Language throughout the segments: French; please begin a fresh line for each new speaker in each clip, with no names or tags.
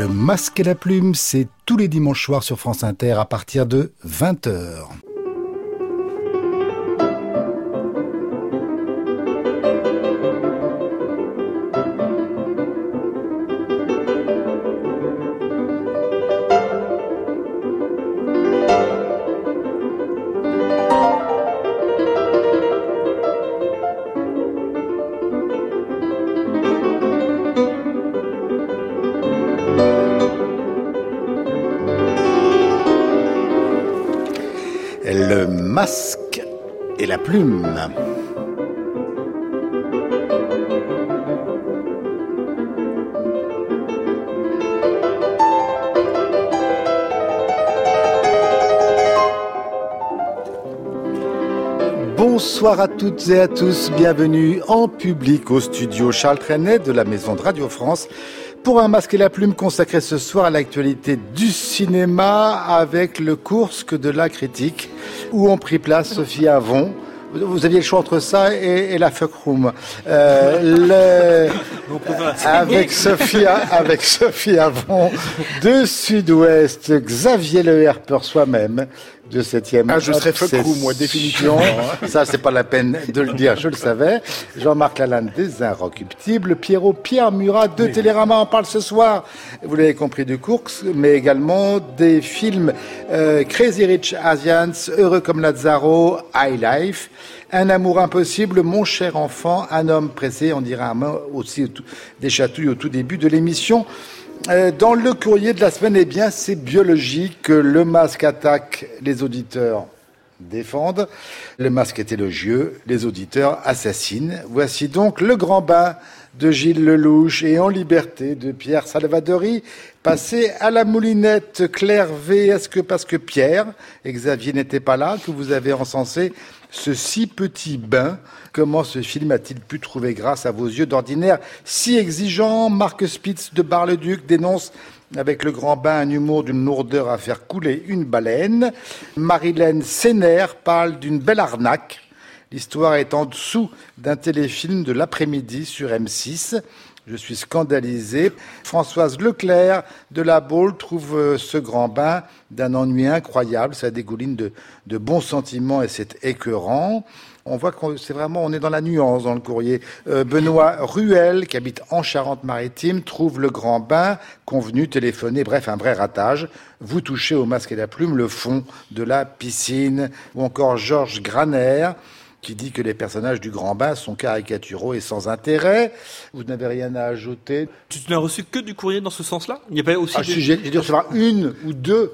Le masque et la plume, c'est tous les dimanches soirs sur France Inter à partir de 20h. Bonsoir à toutes et à tous, bienvenue en public au studio Charles Trenet de la Maison de Radio France pour un masque et la plume consacré ce soir à l'actualité du cinéma avec le Kursk de la critique où ont pris place Sophie Avon. Vous aviez le choix entre ça et, la fuck room. Euh, avec Sophie, avec Sophie Avon de Sud-Ouest, Xavier Le Herper soi-même de septième.
Ah, je serais focou, moi, définitivement.
Ça, c'est pas la peine de le dire, je le savais. Jean-Marc Lalanne des Inrecuptibles, Pierrot Pierre Murat de Télérama en parle ce soir. Vous l'avez compris du course, mais également des films euh, Crazy Rich Asians, Heureux comme Lazaro, High Life. Un amour impossible, mon cher enfant, un homme pressé, on dirait un mot aussi des chatouilles au tout début de l'émission. Euh, dans le courrier de la semaine, eh bien, c'est biologique. Le masque attaque, les auditeurs défendent. Le masque est élogieux, les auditeurs assassinent. Voici donc le grand bain de Gilles Lelouch et En liberté de Pierre Salvadori, passé à la moulinette Claire V. Est-ce que parce que Pierre et Xavier n'étaient pas là que vous avez encensé ce si petit bain Comment ce film a-t-il pu trouver grâce à vos yeux d'ordinaire si exigeants? Marc Spitz de Bar-le-Duc dénonce avec le grand bain un humour d'une lourdeur à faire couler une baleine. Marilène Sénère parle d'une belle arnaque. L'histoire est en dessous d'un téléfilm de l'après-midi sur M6. Je suis scandalisé. Françoise Leclerc de La Baule trouve euh, ce grand bain d'un ennui incroyable. Ça dégouline de, bons sentiments et c'est écœurant. On voit que c'est vraiment, on est dans la nuance dans le courrier. Euh, Benoît Ruel, qui habite en Charente-Maritime, trouve le grand bain convenu, téléphoné, bref, un vrai ratage. Vous touchez au masque et la plume le fond de la piscine. Ou encore Georges Graner, qui dit que les personnages du Grand Bain sont caricaturaux et sans intérêt. Vous n'avez rien à ajouter
Tu n'as reçu que du courrier dans ce sens-là? Il n'y a pas aussi
ah, J'ai dû recevoir une ou deux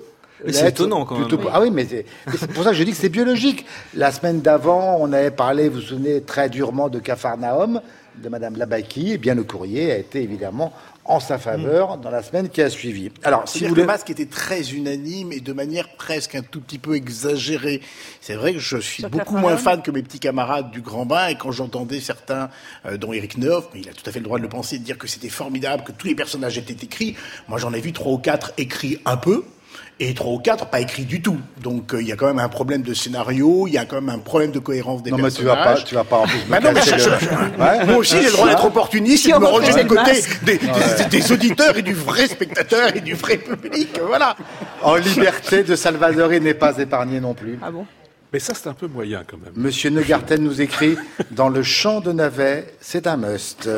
c'est étonnant quand même.
Ah oui, mais c'est pour ça que je dis que c'est biologique. La semaine d'avant, on avait parlé, vous vous souvenez, très durement de Capharnaüm, de Madame Labaki. Eh bien, le courrier a été évidemment en sa faveur dans la semaine qui a suivi.
Alors, si vous le masque était très unanime et de manière presque un tout petit peu exagérée. C'est vrai que je suis beaucoup moins fan que mes petits camarades du Grand Bain et quand j'entendais certains, euh, dont Eric Neuf, mais il a tout à fait le droit de le penser, de dire que c'était formidable, que tous les personnages étaient écrits. Moi, j'en ai vu trois ou quatre écrits un peu, et trois ou quatre pas écrits du tout. Donc euh, il y a quand même un problème de scénario, il y a quand même un problème de cohérence des personnages.
Non mais tu vas pas, tu vas pas en plus.
Bah non, mais moi aussi j'ai le droit d'être opportuniste et de me ranger du côté des, des, auditeurs et du vrai spectateur et du vrai public. Voilà.
En liberté de Salvadori n'est pas épargné non plus.
Ah bon?
Mais ça, c'est un peu moyen quand même.
Monsieur Neugarten nous écrit Dans le champ de Navet, c'est un must.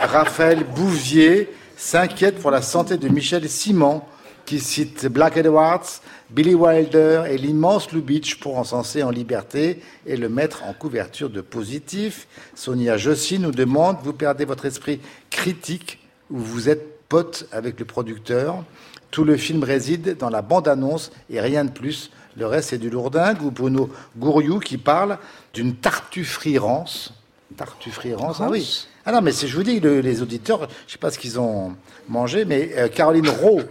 Raphaël Bouvier s'inquiète pour la santé de Michel Simon qui cite Black Edwards, Billy Wilder et l'immense Lubitsch pour encenser en liberté et le mettre en couverture de positif. Sonia Jossi nous demande Vous perdez votre esprit critique ou vous êtes pote avec le producteur? Tout le film réside dans la bande-annonce et rien de plus. Le reste, c'est du lourdingue. Ou Bruno Gouriou qui parle d'une tartufferie rance. Tartufferie rance, ah oui. Ah non, mais je vous dis, les auditeurs, je ne sais pas ce qu'ils ont mangé, mais euh, Caroline Rowe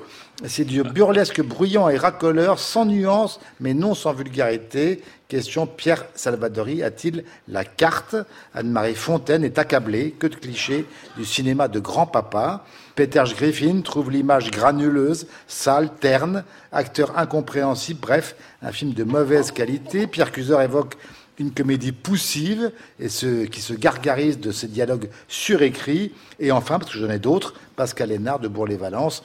c'est du burlesque bruyant et racoleur, sans nuance, mais non sans vulgarité. Question Pierre Salvadori a-t-il la carte Anne-Marie Fontaine est accablée, que de clichés du cinéma de grand-papa. Peter Griffin trouve l'image granuleuse, sale, terne, acteur incompréhensible, bref, un film de mauvaise qualité. Pierre Cuser évoque une comédie poussive et qui se gargarise de ces dialogues surécrits. Et enfin, parce que j'en ai d'autres, Pascal Hénard de Bourg-les-Valence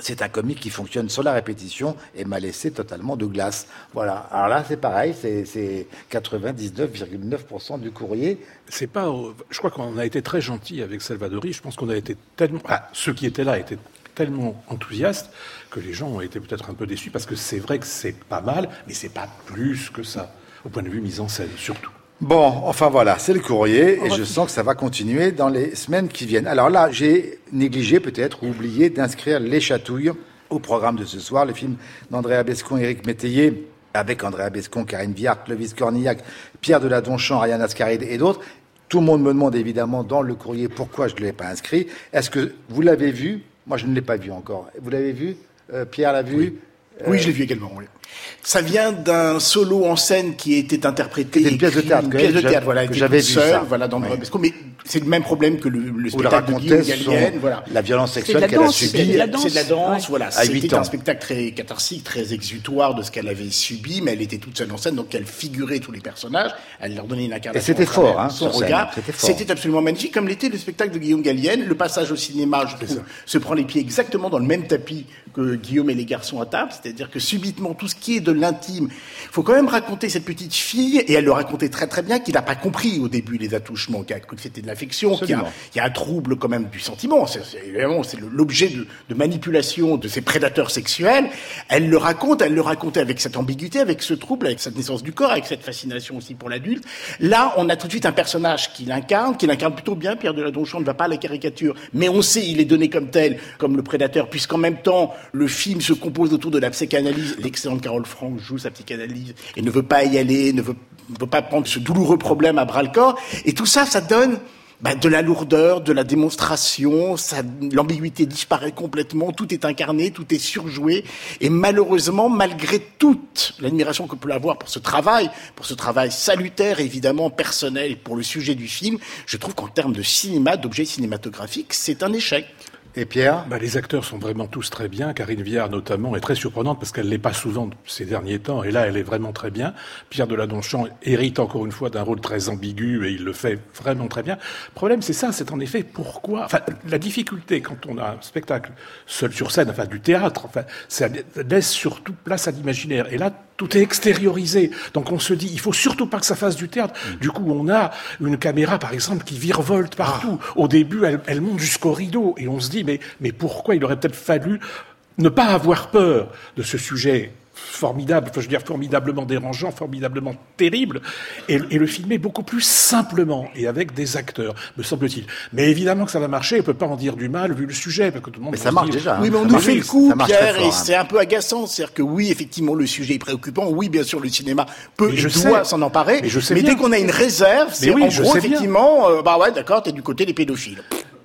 c'est un comique qui fonctionne sur la répétition et m'a laissé totalement de glace. Voilà. Alors là, c'est pareil, c'est 99,9% du courrier.
C'est pas. Je crois qu'on a été très gentil avec Salvadori. Je pense qu'on a été tellement. Ah, ceux qui étaient là étaient tellement enthousiastes que les gens ont été peut-être un peu déçus parce que c'est vrai que c'est pas mal, mais c'est pas plus que ça au point de vue mise en scène, surtout.
Bon, enfin voilà, c'est le courrier et je sens que ça va continuer dans les semaines qui viennent. Alors là, j'ai négligé peut-être ou oublié d'inscrire Les Chatouilles au programme de ce soir, le film d'Andréa Bescon, Éric Métayer, avec Andréa Bescon, Karine Viard, Clovis Cornillac, Pierre de Donchamp, Ryan Ascaride et d'autres. Tout le monde me demande évidemment dans le courrier pourquoi je ne l'ai pas inscrit. Est-ce que vous l'avez vu? Moi, je ne l'ai pas vu encore. Vous l'avez vu? Euh, Pierre l'a vu?
Oui. je l'ai vu également. Oui. Ça vient d'un solo en scène qui était interprété.
C'était une pièce de théâtre. Une pièce de théâtre,
voilà. Que j'avais vu ça. Voilà, dans ouais. Mais c'est le même problème que le, le spectacle de Guillaume Gallienne. Voilà.
La violence sexuelle qu'elle a subie.
C'est de la danse. De la danse voilà. C'était un spectacle très catharsique, très exutoire de ce qu'elle avait subi, mais elle était toute seule en scène, donc elle figurait tous les personnages. Elle leur donnait une incarnation.
Et c'était fort, hein,
son regard. C'était absolument magnifique, comme l'était le spectacle de Guillaume Gallienne. Le passage au cinéma, je trouve, se prend les pieds exactement dans le même tapis que Guillaume et les garçons à table. C'est-à-dire que subitement, tout ce qui est de l'intime, il faut quand même raconter cette petite fille, et elle le racontait très très bien, qu'il n'a pas compris au début les attouchements, qu'il a cru que c'était de l'affection, qu'il y, a un trouble quand même du sentiment. C'est c'est l'objet de, de, manipulation de ces prédateurs sexuels. Elle le raconte, elle le racontait avec cette ambiguïté, avec ce trouble, avec cette naissance du corps, avec cette fascination aussi pour l'adulte. Là, on a tout de suite un personnage qui l'incarne, qui l'incarne plutôt bien. Pierre de la Donchamp ne va pas à la caricature, mais on sait il est donné comme tel, comme le prédateur, puisqu'en même temps le film se compose autour de la psychanalyse. L'excellente Carole Franck joue sa psychanalyse et ne veut pas y aller, ne veut, pas prendre ce douloureux problème à bras le corps. Et tout ça, ça donne bah, de la lourdeur, de la démonstration, l'ambiguïté disparaît complètement, tout est incarné, tout est surjoué, et malheureusement, malgré toute l'admiration que peut avoir pour ce travail, pour ce travail salutaire, évidemment personnel pour le sujet du film, je trouve qu'en termes de cinéma, d'objets cinématographiques, c'est un échec.
Et Pierre
bah, Les acteurs sont vraiment tous très bien. Karine Viard, notamment, est très surprenante parce qu'elle l'est pas souvent ces derniers temps. Et là, elle est vraiment très bien. Pierre Deladonchamp hérite encore une fois d'un rôle très ambigu et il le fait vraiment très bien. Le problème, c'est ça, c'est en effet pourquoi. Enfin, la difficulté quand on a un spectacle seul sur scène, enfin du théâtre, enfin, ça laisse surtout place à l'imaginaire. Et là, tout est extériorisé. Donc on se dit, il faut surtout pas que ça fasse du théâtre. Mm. Du coup, on a une caméra, par exemple, qui virevolte partout. Ah. Au début, elle, elle monte jusqu'au rideau. Et on se dit, mais, mais pourquoi il aurait peut-être fallu ne pas avoir peur de ce sujet formidable, enfin, je veux dire formidablement dérangeant, formidablement terrible, et, et, le filmer beaucoup plus simplement et avec des acteurs, me semble-t-il. Mais évidemment que ça va marcher, on peut pas en dire du mal vu le sujet, parce que tout le monde.
Mais ça marche déjà.
Oui, mais on nous fait le coup, Pierre, et c'est un peu agaçant, c'est-à-dire que oui, effectivement, le sujet est préoccupant, oui, bien sûr, le cinéma peut et doit s'en emparer, mais, je sais mais dès qu'on a une réserve, c'est en gros, effectivement, euh, bah ouais, d'accord, t'es du côté des pédophiles.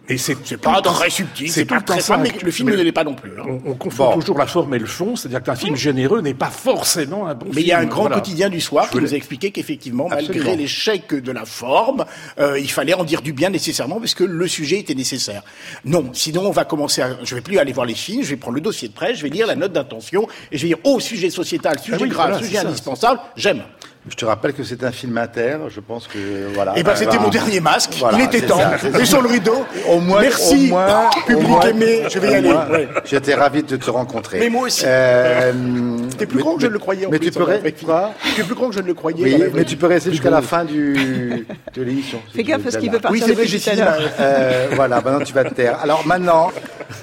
Et c'est pas très subtil, c'est pas très simple, mais le film ne l'est pas non plus. Hein.
On, confond toujours la forme et le fond, c'est-à-dire qu'un film généreux n'est pas forcément un bon
film.
Mais
il y a un grand quotidien du soir qui nous a expliqué qu'effectivement, malgré l'échec de la forme, euh, il fallait en dire du bien nécessairement parce que le sujet était nécessaire. Non, sinon on va commencer à... Je vais plus aller voir les films, je vais prendre le dossier de presse, je vais lire la note d'intention et je vais dire, oh, sujet sociétal, sujet ah grave, sujet indispensable, j'aime.
Je te rappelle que c'est un film inter. Je pense que voilà.
Et eh ben c'était mon dernier masque. Il était temps. Et sur le rideau.
Au moins.
Merci.
Au moins,
public aimé. Je vais y aller.
J'étais ravi de te rencontrer.
Mais moi aussi. Euh, c'était plus grand que je ne le croyais.
mais tu peux rester.
C'était plus grand que je ne le croyais.
Oui, mais tu peux rester jusqu'à la fin du de l'émission.
Fais gaffe parce qu'il veut partir.
Oui, c'est vrai. J'ai.
Euh, voilà. Maintenant tu vas te taire. Alors maintenant,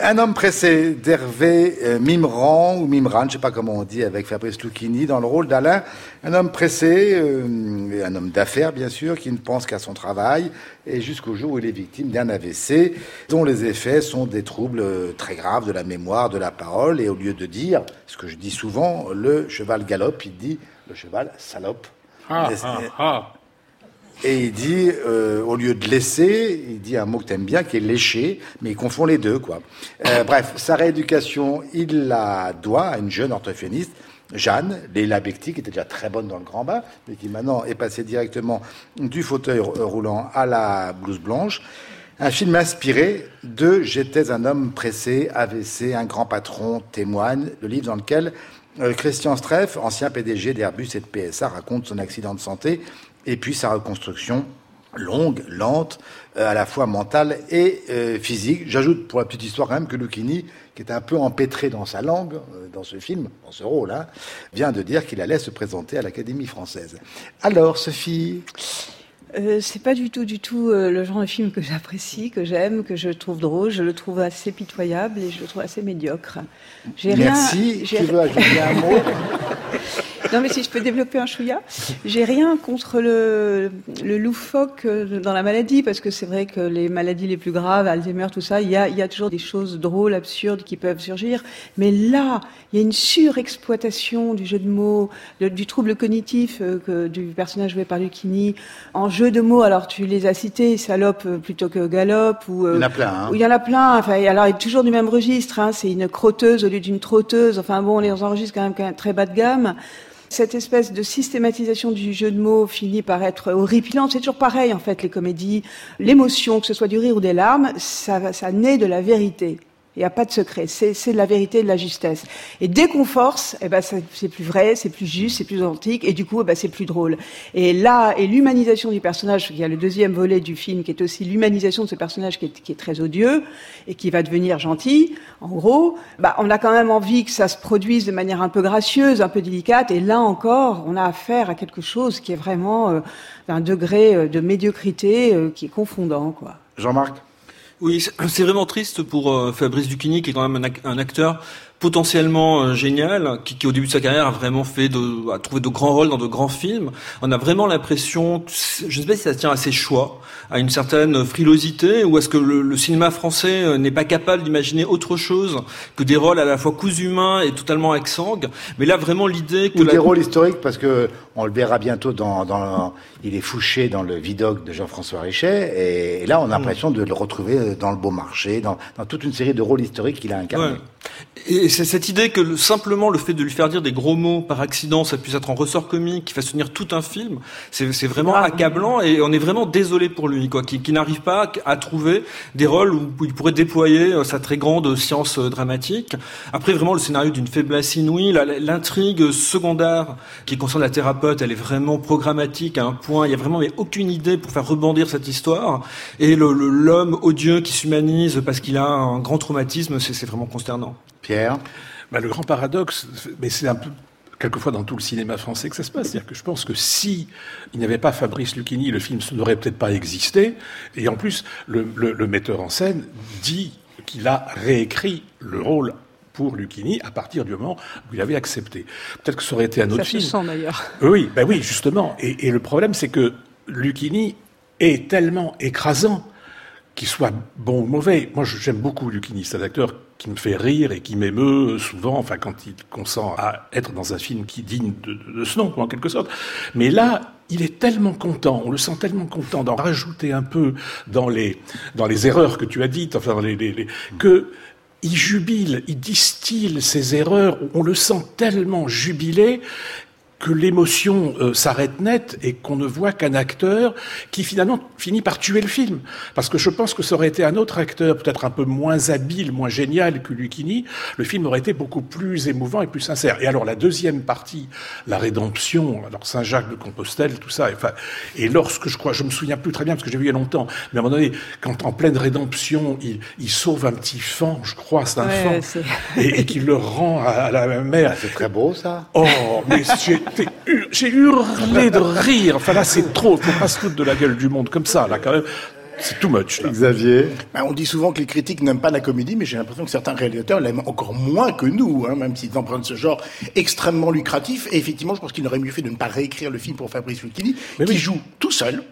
un homme pressé d'Hervé euh, Mimran ou Mimran, je ne sais pas comment on dit avec Fabrice Lucchini dans le rôle d'Alain. Un homme pressé un homme d'affaires bien sûr, qui ne pense qu'à son travail, et jusqu'au jour où il est victime d'un AVC, dont les effets sont des troubles très graves de la mémoire, de la parole, et au lieu de dire, ce que je dis souvent, le cheval galope, il dit le cheval salope.
Ah, ah, ah.
Et il dit, euh, au lieu de laisser, il dit un mot que tu aimes bien, qui est lécher, mais il confond les deux, quoi. Euh, bref, sa rééducation, il la doit à une jeune orthophoniste Jeanne, Léla Becti, qui était déjà très bonne dans le grand bain, mais qui maintenant est passée directement du fauteuil roulant à la blouse blanche. Un film inspiré de J'étais un homme pressé, AVC, un grand patron témoigne, le livre dans lequel euh, Christian Streff, ancien PDG d'Airbus et de PSA, raconte son accident de santé et puis sa reconstruction longue, lente, euh, à la fois mentale et euh, physique. J'ajoute pour la petite histoire quand même que Lucchini, qui est un peu empêtré dans sa langue, euh, dans ce film, dans ce rôle-là, vient de dire qu'il allait se présenter à l'Académie française. Alors, Sophie
euh, c'est pas du tout, du tout euh, le genre de film que j'apprécie, que j'aime, que je trouve drôle. Je le trouve assez pitoyable et je le trouve assez médiocre.
Merci. tu veux ajouter un mot?
Non, mais si je peux développer un chouïa, j'ai rien contre le, le loufoque euh, dans la maladie, parce que c'est vrai que les maladies les plus graves, Alzheimer, tout ça, il y a, y a toujours des choses drôles, absurdes qui peuvent surgir. Mais là, il y a une surexploitation du jeu de mots, du trouble cognitif que, du personnage joué par Lucchini en jeu de mots, alors tu les as cités, salope euh, plutôt que galope, ou
euh, il y en a plein. Hein.
il y en a plein. Enfin, alors il est toujours du même registre. Hein, c'est une crotteuse au lieu d'une trotteuse. Enfin bon, on les enregistre quand même très bas de gamme. Cette espèce de systématisation du jeu de mots finit par être horripilante. C'est toujours pareil en fait, les comédies, l'émotion, que ce soit du rire ou des larmes, ça, ça naît de la vérité. Il n'y a pas de secret. C'est la vérité et de la justesse. Et dès qu'on force, eh ben, c'est plus vrai, c'est plus juste, c'est plus authentique, et du coup, eh ben, c'est plus drôle. Et là, et l'humanisation du personnage, il y a le deuxième volet du film, qui est aussi l'humanisation de ce personnage qui est, qui est, très odieux, et qui va devenir gentil, en gros, bah, on a quand même envie que ça se produise de manière un peu gracieuse, un peu délicate, et là encore, on a affaire à quelque chose qui est vraiment euh, d'un degré euh, de médiocrité euh, qui est confondant, quoi.
Jean-Marc?
Oui, c'est vraiment triste pour euh, Fabrice Duquigny, qui est quand même un, acteur potentiellement euh, génial, qui, qui, au début de sa carrière a vraiment fait de, a trouvé de grands rôles dans de grands films. On a vraiment l'impression, je ne sais pas si ça tient à ses choix, à une certaine frilosité, ou est-ce que le, cinéma français euh, n'est pas capable d'imaginer autre chose que des rôles à la fois coups humains et totalement exsangues. Mais là, vraiment l'idée que
ou des rôles historiques, parce que on le verra bientôt dans, dans il est fouché dans le Vidocq de Jean-François Richet, et, là, on a mm. l'impression de le retrouver dans le Beau Marché, dans, dans toute une série de rôles historiques qu'il a incarnés.
Et c'est cette idée que simplement le fait de lui faire dire des gros mots par accident, ça puisse être en ressort comique, qui fasse tenir tout un film, c'est vraiment accablant et on est vraiment désolé pour lui, quoi, qui, qui n'arrive pas à trouver des rôles où il pourrait déployer euh, sa très grande science euh, dramatique. Après, vraiment, le scénario d'une faiblesse inouïe, l'intrigue secondaire qui concerne la thérapeute, elle est vraiment programmatique à un point, il y a vraiment mais aucune idée pour faire rebondir cette histoire. Et l'homme le, odieux qui s'humanise parce qu'il a un grand traumatisme, c'est vraiment consternant.
Pierre
bah, Le grand paradoxe, mais c'est un peu quelquefois dans tout le cinéma français que ça se passe. C'est-à-dire que je pense que si il n'y avait pas Fabrice Lucchini, le film n'aurait peut-être pas existé. Et en plus, le, metteur en scène dit qu'il a réécrit le rôle pour Lucchini à partir du moment où il avait accepté. Peut-être que ça aurait été un autre film.
Ça se sent d'ailleurs.
Oui, ben oui, justement. Et, et le problème, c'est que Lucchini est tellement écrasant qu'il soit bon ou mauvais. Moi, j'aime beaucoup Lucchini. C'est un acteur qui me fait rire et qui m'émeut souvent, enfin, quand il consent à être dans un film qui digne de, ce nom, en quelque sorte. Mais là, il est tellement content, on le sent tellement content d'en rajouter un peu dans les, dans les erreurs que tu as dites, enfin, les, que il jubile, il distille ses erreurs, on le sent tellement jubilé que l'émotion euh, s'arrête net et qu'on ne voit qu'un acteur qui finalement finit par tuer le film. Parce que je pense que ça aurait été un autre acteur, peut-être un peu moins habile, moins génial que Lucchini, le film aurait été beaucoup plus émouvant et plus sincère. Et alors la deuxième partie, la rédemption, alors Saint-Jacques de Compostelle, tout ça, enfin, et lorsque je crois, je me souviens plus très bien parce que j'ai vu il y a longtemps, mais à un moment donné, quand en pleine rédemption, il, il sauve un petit fan, je crois, c'est un fan, et, et qu'il le rend à, la mer.
C'est très beau ça.
Oh, mais j'ai hurlé de rire. Enfin là, c'est trop. Faut pas se foutre de la gueule du monde comme ça, là, quand même. C'est too much. Là.
Xavier
ben, On dit souvent que les critiques n'aiment pas la comédie, mais j'ai l'impression que certains réalisateurs l'aiment encore moins que nous, hein, même s'ils empruntent ce genre extrêmement lucratif. Et effectivement, je pense qu'il aurait mieux fait de ne pas réécrire le film pour Fabrice Lucchini, qui joue tout seul,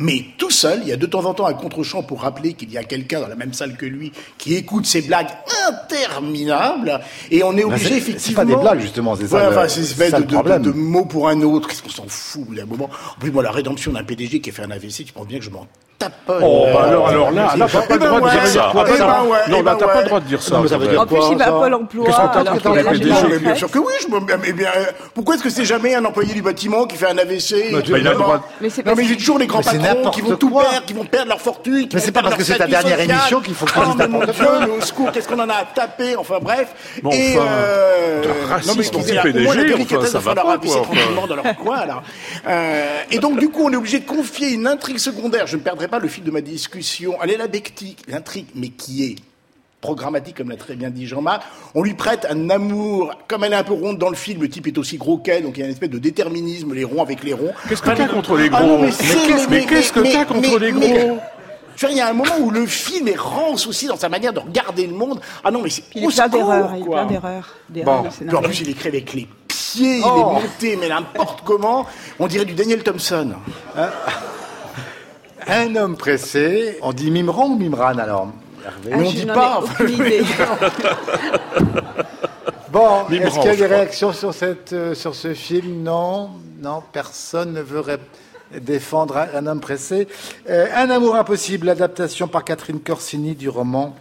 mais tout seul, il y a de temps en temps un contre-champ pour rappeler qu'il y a quelqu'un dans la même salle que lui qui écoute ces blagues interminables, et on est obligé effectivement. C'est
pas des blagues justement, c'est ça.
enfin, c'est espèce de, de, de, mots pour un autre. Qu'est-ce qu'on s'en fout, à un moment. En plus, moi, la rédemption d'un PDG qui a fait un AVC, tu penses bien que je m'en taponne.
Oh, bah alors, alors là, là, t'as pas le droit de dire ça.
Eh ben ouais,
Non,
eh
là,
ben
t'as pas
ouais.
le droit de dire ça.
En plus,
quoi,
il va
ça
à Pôle emploi.
Bien sûr que oui. Je me... mais bien, pourquoi est-ce que c'est jamais un employé du bâtiment qui fait un AVC
Mais tu-
il a le droit.
Mais c'est
Non,
parce
mais j'ai toujours les grands patrons qui vont tout
quoi.
perdre, qui vont perdre leur fortune. qui
Mais c'est pas parce que c'est ta dernière émission qu'il faut que tu
Oh, mais mon Dieu, mais au secours, qu'est-ce qu'on en a à taper Enfin bref.
Bon,
Et
enfin,
euh, non, mais la délicatesse
ça va pas, quoi,
tranquillement dans leur coin, là. Euh, et donc, du coup, on est obligé de confier une intrigue secondaire. Je ne perdrai pas le fil de ma discussion. Elle est la bectique, l'intrigue, mais qui est programmatique, comme l'a très bien dit Jean-Marc. On lui prête un amour, comme elle est un peu ronde dans le film, le type est aussi gros qu'elle, donc il y a une espèce de déterminisme, les ronds avec les ronds.
Qu'est-ce que t'as contre les
Ah
gros
non, mais
Mais qu'est-ce mais que
mais-
t'as contre
mais-
les
mais-
gros
dire, il y a un moment où le film est rance aussi dans sa manière de regarder le monde. Ah non, mais c'est
Il est
au
plein d'erreurs, il est plein d'erreurs. d'erreurs
Bon.
en plus, il écrit avec les pieds, il
Oh.
est monté, mais n'importe comment. On dirait du Daniel Thompson.
Un homme pressé, on dit Mimran ou Mimran alors? Hervé
Ah,
mais on
je
dit
n'en ai
pas.
Bon, est-ce qu'il y a des réactions sur, cette, euh, sur ce film Non, non, personne ne veut défendre un, un homme pressé. Euh, un amour impossible, adaptation par Catherine Corsini du roman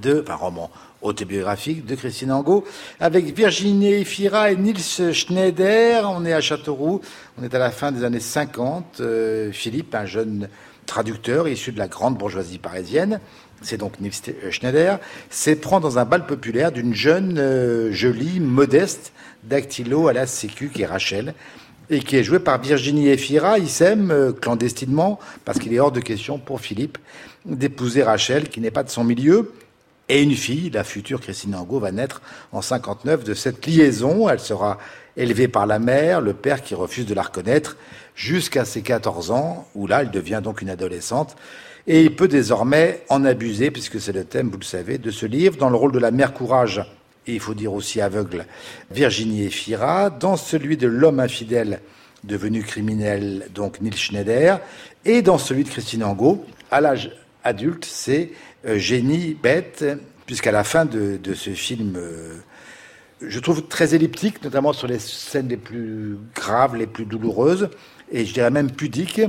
de, enfin roman autobiographique de Christine Angot, avec Virginie Fira et Nils Schneider. On est à Châteauroux, on est à la fin des années 50. Euh, Philippe, un jeune traducteur issu de la grande bourgeoisie parisienne, c'est donc Nils Schneider, s'éprend dans un bal populaire d'une jeune, euh, jolie, modeste, dactylo à la sécu qui est Rachel et qui est jouée par Virginie Efira. Ils s'aiment euh, clandestinement parce qu'il est hors de question pour Philippe d'épouser Rachel qui n'est pas de son milieu. Et une fille, la future Christine Angot, va naître en 59 de cette liaison. Elle sera élevée par la mère, le père qui refuse de la reconnaître, jusqu'à ses 14 ans, où là, elle devient donc une adolescente. Et il peut désormais en abuser, puisque c'est le thème, vous le savez, de ce livre, dans le rôle de la mère courage, et il faut dire aussi aveugle, Virginie Efira, dans celui de l'homme infidèle devenu criminel, donc Neil Schneider, et dans celui de Christine Angot, à l'âge adulte, c'est euh, génie bête, puisqu'à la fin de, de ce film, euh, je trouve très elliptique, notamment sur les scènes les plus graves, les plus douloureuses, et je dirais même pudiques.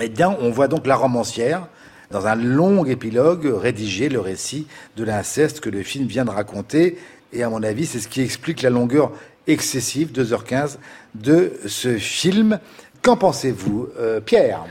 Eh bien, on voit donc la romancière, dans un long épilogue, rédiger le récit de l'inceste que le film vient de raconter. Et à mon avis, c'est ce qui explique la longueur excessive, 2h15, de ce film. Qu'en pensez-vous, euh, Pierre?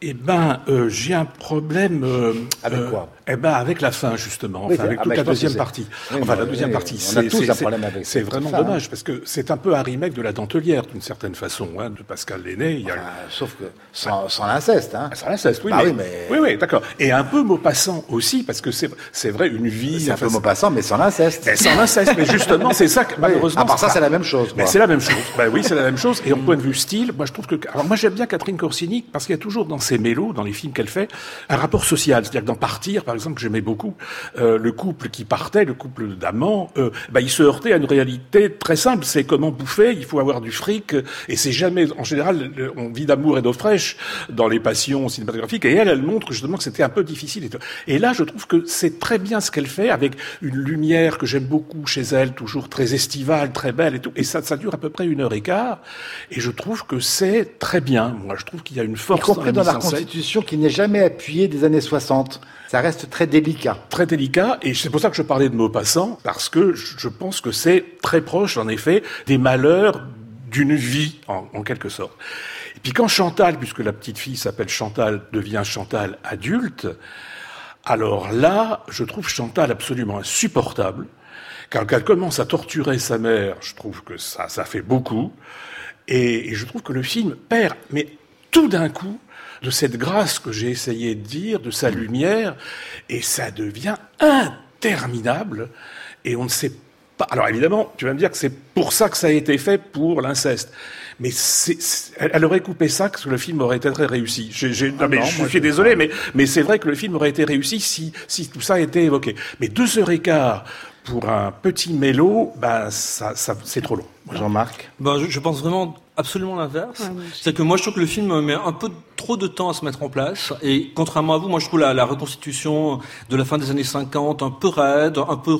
Eh ben, euh, j'ai un problème. euh,
Avec quoi?
Eh ben, avec la fin justement.
Oui,
avec
ah,
toute
bah,
la deuxième partie.
Oui,
enfin, la deuxième
oui,
partie. c'est- vraiment
fin, hein.
dommage parce que c'est un peu un remake de La Dentelière d'une certaine façon, hein, de Pascal Lenné. Il y a
Ah, Sauf que sans, sans l'inceste. Hein.
Ah, ça l'inceste, oui,
Bah
mais,
oui, mais-
oui, oui, d'accord. Et un peu Maupassant aussi, parce que c'est c'est vrai une vie.
C'est un peu mot passant, mais sans l'inceste.
mais sans l'inceste, mais justement, c'est ça que malheureusement.
À part ça, c'est la même chose.
Mais c'est la même chose. Ben oui, c'est la même chose. Et en point de vue style, moi je trouve que. Alors moi j'aime bien Catherine Corsini parce qu'il y a toujours dans ses mélos, dans les films qu'elle fait, un rapport social. C'est-à-dire que dans Partir, par exemple, que j'aimais beaucoup, euh, le couple qui partait, le couple d'amants, euh, ben, il se heurtait à une réalité très simple. C'est comment bouffer, il faut avoir du fric, et c'est jamais. En général, on vit d'amour et d'eau fraîche dans les passions cinématographiques. Et elle, elle montre justement que c'était un peu difficile. Et, là, je trouve que c'est très bien ce qu'elle fait avec une lumière que j'aime beaucoup chez elle, toujours très estivale, très belle et tout. Et ça, ça dure à peu près une heure et quart. Et je trouve que c'est très bien. Moi, je trouve qu'il y a une force
Y compris dans la
en scène
Constitution qui n'est jamais appuyée des années 60. Ça reste très délicat.
très délicat, et c'est pour ça que je parlais de Maupassant, parce que je pense que c'est très proche, en effet, des malheurs d'une vie, en, quelque sorte. Et puis quand Chantal, puisque la petite fille s'appelle Chantal, devient Chantal adulte, alors là, je trouve Chantal absolument insupportable. Quand elle commence à torturer sa mère, je trouve que ça, ça fait beaucoup. Et je trouve que le film perd, mais tout d'un coup, de cette grâce que j'ai essayé de dire, de sa lumière, et ça devient interminable, et on ne sait pas. Alors évidemment, tu vas me dire que c'est pour ça que ça a été fait pour l'inceste. Mais elle, elle aurait coupé ça, que le film aurait été très réussi. Non, mais
non,
je suis désolé, mais, mais c'est vrai que le film aurait été réussi si, si tout ça a été évoqué. Mais deux heures et quart pour un petit mélo, ben ça, ça c'est trop long.
Jean-Marc
ben, je, je, pense vraiment absolument l'inverse. Ouais, c'est que moi, je trouve que le film met un peu trop de temps à se mettre en place. Et contrairement à vous, moi, je trouve la, la reconstitution de la fin des années 50 un peu raide, un peu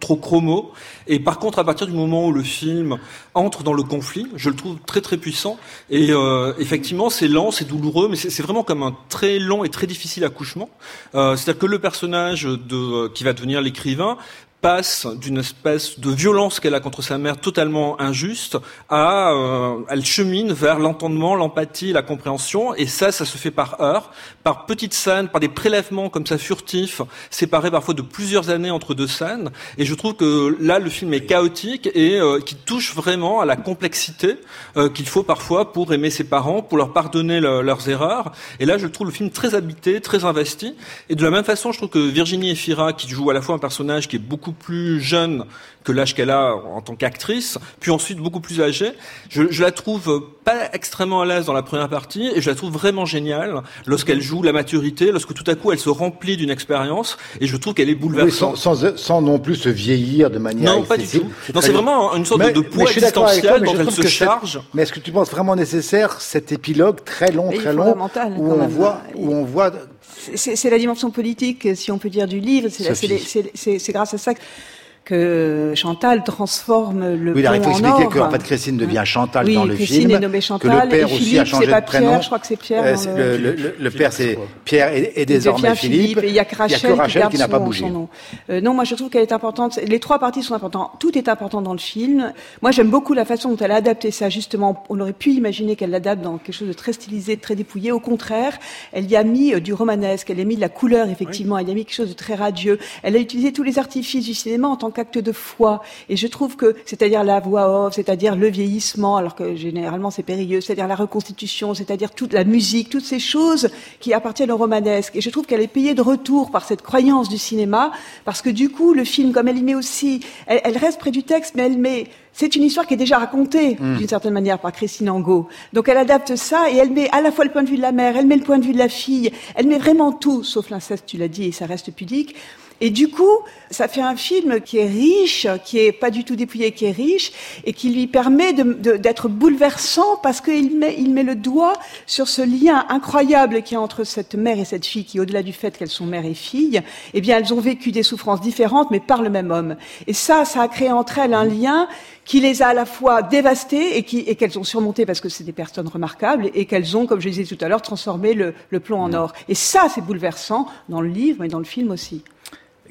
trop chromo. Et par contre, à partir du moment où le film entre dans le conflit, je le trouve très très puissant. Et euh, effectivement, c'est lent, c'est douloureux, mais c'est vraiment comme un très long et très difficile accouchement. Euh, C'est-à-dire que le personnage de, qui va devenir l'écrivain passe d'une espèce de violence qu'elle a contre sa mère totalement injuste à euh, elle chemine vers l'entendement, l'empathie, la compréhension. Et ça ça se fait par heure, par petites scènes, par des prélèvements comme ça furtifs, séparés parfois de plusieurs années entre deux scènes. Et je trouve que là le film est chaotique et euh, qui touche vraiment à la complexité euh, qu'il faut parfois pour aimer ses parents, pour leur pardonner le, leurs erreurs. Et là je trouve le film très habité, très investi. Et de la même façon je trouve que Virginie Efira qui joue à la fois un personnage qui est beaucoup plus jeune que l'âge qu'elle a en tant qu'actrice, puis ensuite beaucoup plus âgée. Je, je, la trouve pas extrêmement à l'aise dans la première partie, et je la trouve vraiment géniale lorsqu'elle joue la maturité, lorsque tout à coup elle se remplit d'une expérience, et je trouve qu'elle est bouleversante.
Oui, sans, sans, sans, non plus se vieillir de manière
Non, pas du tout. Non, c'est vraiment une sorte mais, de poids existentiel dont elle se charge.
Mais est-ce que tu penses vraiment nécessaire cet épilogue très long, très long, où on, voit, où on voit
c'est la dimension politique, si on peut dire, du livre. C'est grâce à ça que Chantal transforme le
oui,
pont
il faut
en
expliquer
or.
qu'en fait Christine devient Chantal
oui,
dans le
Christine
film.
est nommée Chantal,
que le père
et
aussi
Philippe,
a changé
pas
de prénom.
Pierre, je crois que c'est Pierre.
Euh,
dans
le, le, le, le père c'est Pierre et, et désormais Philippe.
Il y a que Rachel,
il y a que Rachel qui,
qui
n'a pas bougé.
Son nom. Euh, non, moi je trouve qu'elle est importante. Les trois parties sont importantes. Tout est important dans le film. Moi j'aime beaucoup la façon dont elle a adapté ça. Justement, on aurait pu imaginer qu'elle l'adapte dans quelque chose de très stylisé, de très dépouillé. Au contraire, elle y a mis euh, du romanesque. Elle y a mis de la couleur effectivement. Oui. Elle y a mis quelque chose de très radieux. Elle a utilisé tous les artifices du cinéma en tant qu'acte de foi. Et je trouve que, c'est-à-dire la voix off, c'est-à-dire le vieillissement, alors que généralement c'est périlleux, c'est-à-dire la reconstitution, c'est-à-dire toute la musique, toutes ces choses qui appartiennent au romanesque. Et je trouve qu'elle est payée de retour par cette croyance du cinéma, parce que du coup, le film, comme elle y met aussi, elle, elle reste près du texte, mais elle met c'est une histoire qui est déjà racontée mmh. d'une certaine manière par Christine Angot. Donc elle adapte ça et elle met à la fois le point de vue de la mère, elle met le point de vue de la fille, elle met vraiment tout, sauf l'inceste, tu l'as dit, et ça reste pudique. Et du coup, ça fait un film qui est riche, qui est pas du tout dépouillé, qui est riche, et qui lui permet d'être bouleversant parce qu'il met, il met le doigt sur ce lien incroyable qu'il y a entre cette mère et cette fille, qui, au-delà du fait qu'elles sont mère et fille, eh bien, elles ont vécu des souffrances différentes, mais par le même homme. Et ça, ça a créé entre elles un lien qui les a à la fois dévastées et, qui, et qu'elles ont surmonté parce que c'est des personnes remarquables et qu'elles ont, comme je disais tout à l'heure, transformé le, le plomb en or. Et ça, c'est bouleversant dans le livre, mais dans le film aussi.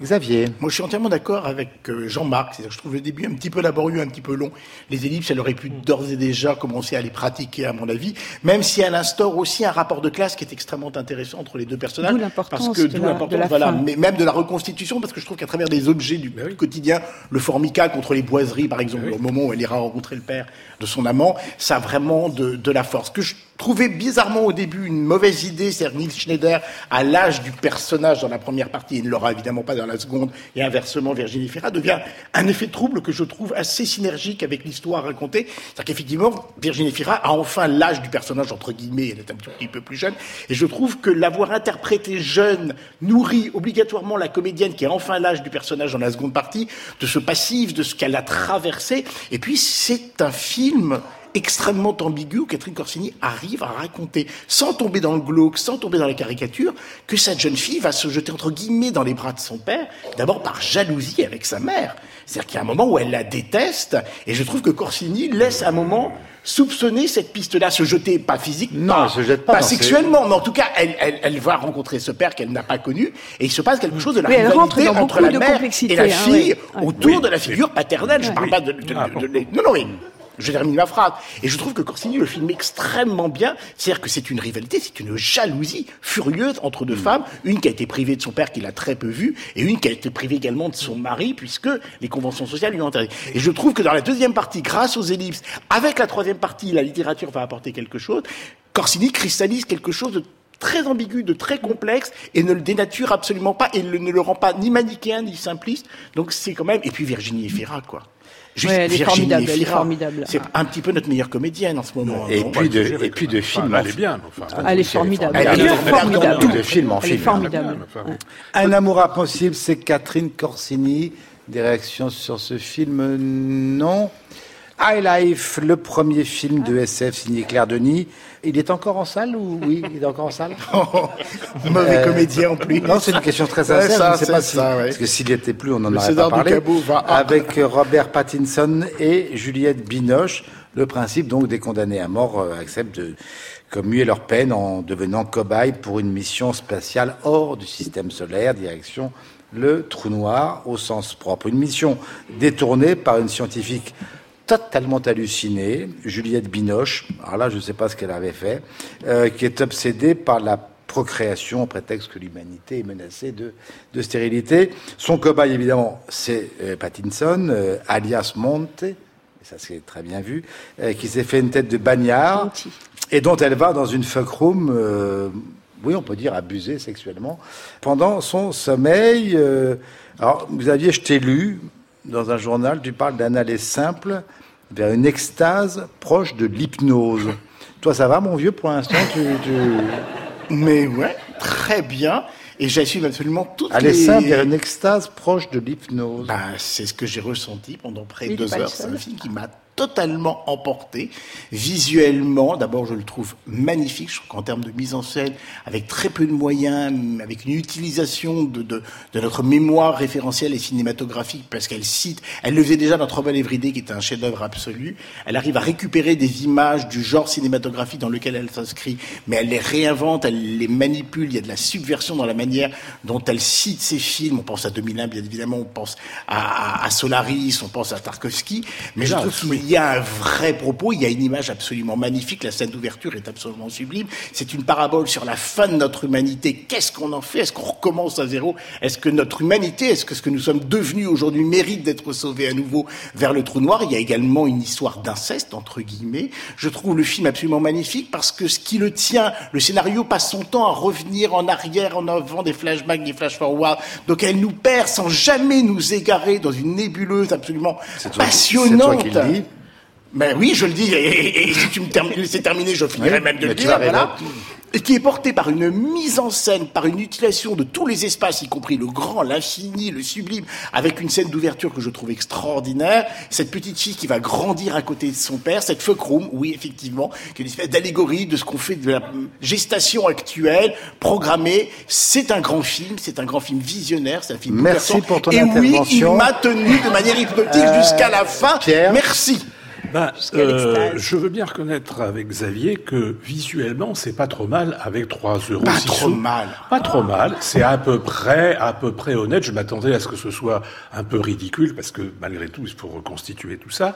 Xavier.
Moi, je suis entièrement d'accord avec euh, Jean-Marc. Je trouve le début un petit peu laborieux, un petit peu long. Les ellipses, elle aurait pu d'ores et déjà commencer à les pratiquer, à mon avis. Même si elle instaure aussi un rapport de classe qui est extrêmement intéressant entre les deux personnages.
D'où l'importance
parce que
de, la, de la
voilà,
fin.
mais même de la reconstitution, parce que je trouve qu'à travers des objets du oui. quotidien, le formica contre les boiseries, par exemple, oui. au moment où elle ira rencontrer le père de son amant, ça a vraiment de, de la force. Que je trouvais bizarrement au début une mauvaise idée, c'est-à-dire Neil Schneider, à l'âge du personnage dans la première partie, et ne l'aura évidemment pas dans la seconde, et inversement Virginie Fira, devient un effet trouble que je trouve assez synergique avec l'histoire racontée. C'est-à-dire qu'effectivement, Virginie Fira a enfin l'âge du personnage, entre guillemets, elle est un petit peu plus jeune, et je trouve que l'avoir interprété jeune nourrit obligatoirement la comédienne qui a enfin l'âge du personnage dans la seconde partie, de ce passif, de ce qu'elle a traversé, et puis c'est un film extrêmement ambigu où Catherine Corsini arrive à raconter, sans tomber dans le glauque, sans tomber dans la caricature, que cette jeune fille va se jeter entre guillemets dans les bras de son père, d'abord par jalousie avec sa mère. C'est-à-dire qu'il y a un moment où elle la déteste, et je trouve que Corsini laisse un moment soupçonner cette piste-là, se jeter pas physiquement,
non,
pas,
elle se jette pas,
pas sexuellement, mais en tout cas, elle, elle, elle, va rencontrer ce père qu'elle n'a pas connu, et il se passe quelque chose de la
oui,
rivalité entre la mère
et
la fille
hein, oui.
autour
oui.
de la figure paternelle. Je parle pas de, de, de, de, non, non, mais je termine ma phrase. Et je trouve que Corsini le filme extrêmement bien. C'est-à-dire que c'est une rivalité, c'est une jalousie furieuse entre deux mmh. femmes. Une qui a été privée de son père, qui l'a très peu vu, et une qui a été privée également de son mari, puisque les conventions sociales lui ont interdit. Et je trouve que dans la deuxième partie, grâce aux ellipses, avec la troisième partie, la littérature va apporter quelque chose. Corsini cristallise quelque chose de très ambigu, de très complexe, et ne le dénature absolument pas, et ne le rend pas ni manichéen, ni simpliste. Donc c'est quand même... Et puis Virginie Efira, quoi.
Juste ouais, elle, est formidable, elle est formidable.
C'est un petit peu notre meilleure comédienne en ce moment.
Et, puis, de, et puis de film.
elle est bien. Enfin,
elle est formidable.
Elle,
elle,
est
formidable.
De film en
elle est formidable.
Un amour impossible, c'est Catherine Corsini Des réactions sur ce film Non. High Life, le premier film de SF signé Claire Denis. Il est encore en salle ou oui, il est encore en salle?
Mauvais euh, comédien en plus.
Non, c'est une question très sincère. je ne sais pas si, parce que s'il n'y était plus, on n'en aurait pas parlé. Va... Avec Robert Pattinson et Juliette Binoche. Le principe donc des condamnés à mort euh, acceptent de commuer leur peine en devenant cobaye pour une mission spatiale hors du système solaire, direction le trou noir au sens propre. Une mission détournée par une scientifique totalement hallucinée, Juliette Binoche, alors là je ne sais pas ce qu'elle avait fait, euh, qui est obsédée par la procréation au prétexte que l'humanité est menacée de, de, stérilité. Son cobaye évidemment c'est euh, Pattinson, euh, alias Monte, et ça c'est très bien vu, qui s'est fait une tête de bagnard et dont elle va dans une fuck room oui, on peut dire abusée sexuellement, pendant son sommeil. alors, vous aviez, je t'ai lu dans un journal, tu parles d'un aller simple vers une extase proche de l'hypnose. Toi, ça va, mon vieux, pour l'instant tu,
Mais ouais, très bien. Et j'assume absolument toutes
Aller simple vers une extase proche de l'hypnose.
Bah, c'est ce que j'ai ressenti pendant près de deux heures. C'est un film qui m'a totalement emporté. Visuellement, d'abord, je le trouve magnifique. Je trouve qu'en termes de mise en scène, avec très peu de moyens, avec une utilisation de, de, de notre mémoire référentielle et cinématographique, parce qu'elle cite, elle le faisait déjà dans Trouble Everyday, qui est un chef-d'œuvre absolu. Elle arrive à récupérer des images du genre cinématographique dans lequel elle s'inscrit, mais elle les réinvente, elle les manipule. Il y a de la subversion dans la manière dont elle cite ses films. On pense à 2001, bien évidemment, on pense à, à, Solaris, on pense à Tarkovsky, mais je trouve qu'il il y a un vrai propos, il y a une image absolument magnifique, la scène d'ouverture est absolument sublime. C'est une parabole sur la fin de notre humanité. Qu'est-ce qu'on en fait? Est-ce qu'on recommence à zéro? Est-ce que notre humanité, est-ce que ce que nous sommes devenus aujourd'hui mérite d'être sauvé à nouveau vers le trou noir? Il y a également une histoire d'inceste, entre guillemets. Je trouve le film absolument magnifique parce que ce qui le tient, le scénario passe son temps à revenir en arrière en avant des flashbacks, des flash-forward. Donc elle nous perd sans jamais nous égarer dans une nébuleuse absolument passionnante. Ben oui, je le dis, et, si tu me laissais terminer, je finirais même de le dire, voilà. Et qui est porté par une mise en scène, par une utilisation de tous les espaces, y compris le grand, l'infini, le sublime, avec une scène d'ouverture que je trouve extraordinaire. Cette petite fille qui va grandir à côté de son père, cette fuck room, oui, effectivement, qui est une espèce d'allégorie de ce qu'on fait de la gestation actuelle, programmée. C'est un grand film, c'est un grand film visionnaire, c'est un film
Merci pour ton
Et
intervention.
oui, il m'a tenu de manière hypnotique euh, jusqu'à la fin.
Pierre.
Merci.
Ben, euh, je veux bien reconnaître avec Xavier que visuellement, c'est pas trop mal avec 3 euros.
Pas trop mal.
Pas trop mal. C'est à peu près, à peu près honnête. Je m'attendais à ce que ce soit un peu ridicule parce que malgré tout, il faut reconstituer tout ça.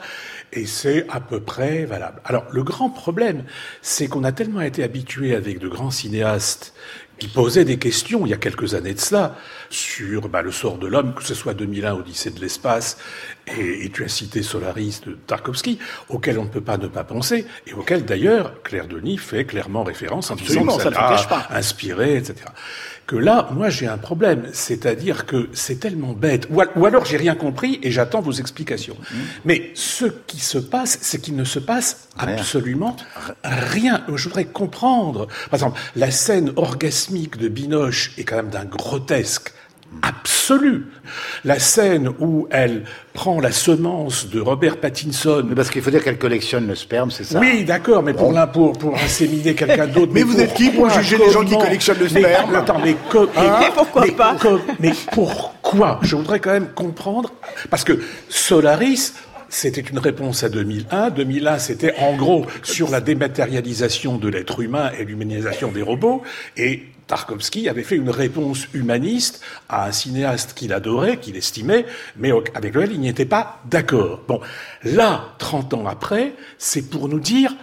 Et c'est à peu près valable. Alors, le grand problème, c'est qu'on a tellement été habitué avec de grands cinéastes qui posait des questions il y a quelques années de cela sur bah, le sort de l'homme, que ce soit 2001, Odyssée de l'espace, et, tu as cité Solaris de Tarkovsky, auquel on ne peut pas ne pas penser, et auquel d'ailleurs Claire Denis fait clairement référence en disant que ça l'a inspiré, etc que là, moi, j'ai un problème. C'est-à-dire que c'est tellement bête. Ou, alors, j'ai rien compris et j'attends vos explications. Mmh. Mais ce qui se passe, c'est qu'il ne se passe absolument rien. Je voudrais comprendre. Par exemple, la scène orgasmique de Binoche est quand même d'un grotesque absolue. La scène où elle prend la semence de Robert Pattinson.
Mais parce qu'il faut dire qu'elle collectionne le sperme, c'est ça
Oui, d'accord, mais pour, l'un, pour, pour inséminer quelqu'un d'autre.
mais, vous êtes qui pour juger les gens qui collectionnent le sperme
Attends, mais,
hein pourquoi pas
Mais pourquoi Je voudrais quand même comprendre, parce que Solaris, c'était une réponse à 2001. 2001, c'était en gros sur la dématérialisation de l'être humain et l'humanisation des robots. Et Tarkovsky avait fait une réponse humaniste à un cinéaste qu'il adorait, qu'il estimait, mais avec lequel il n'y était pas d'accord. Bon, là, 30 ans après, c'est pour nous dire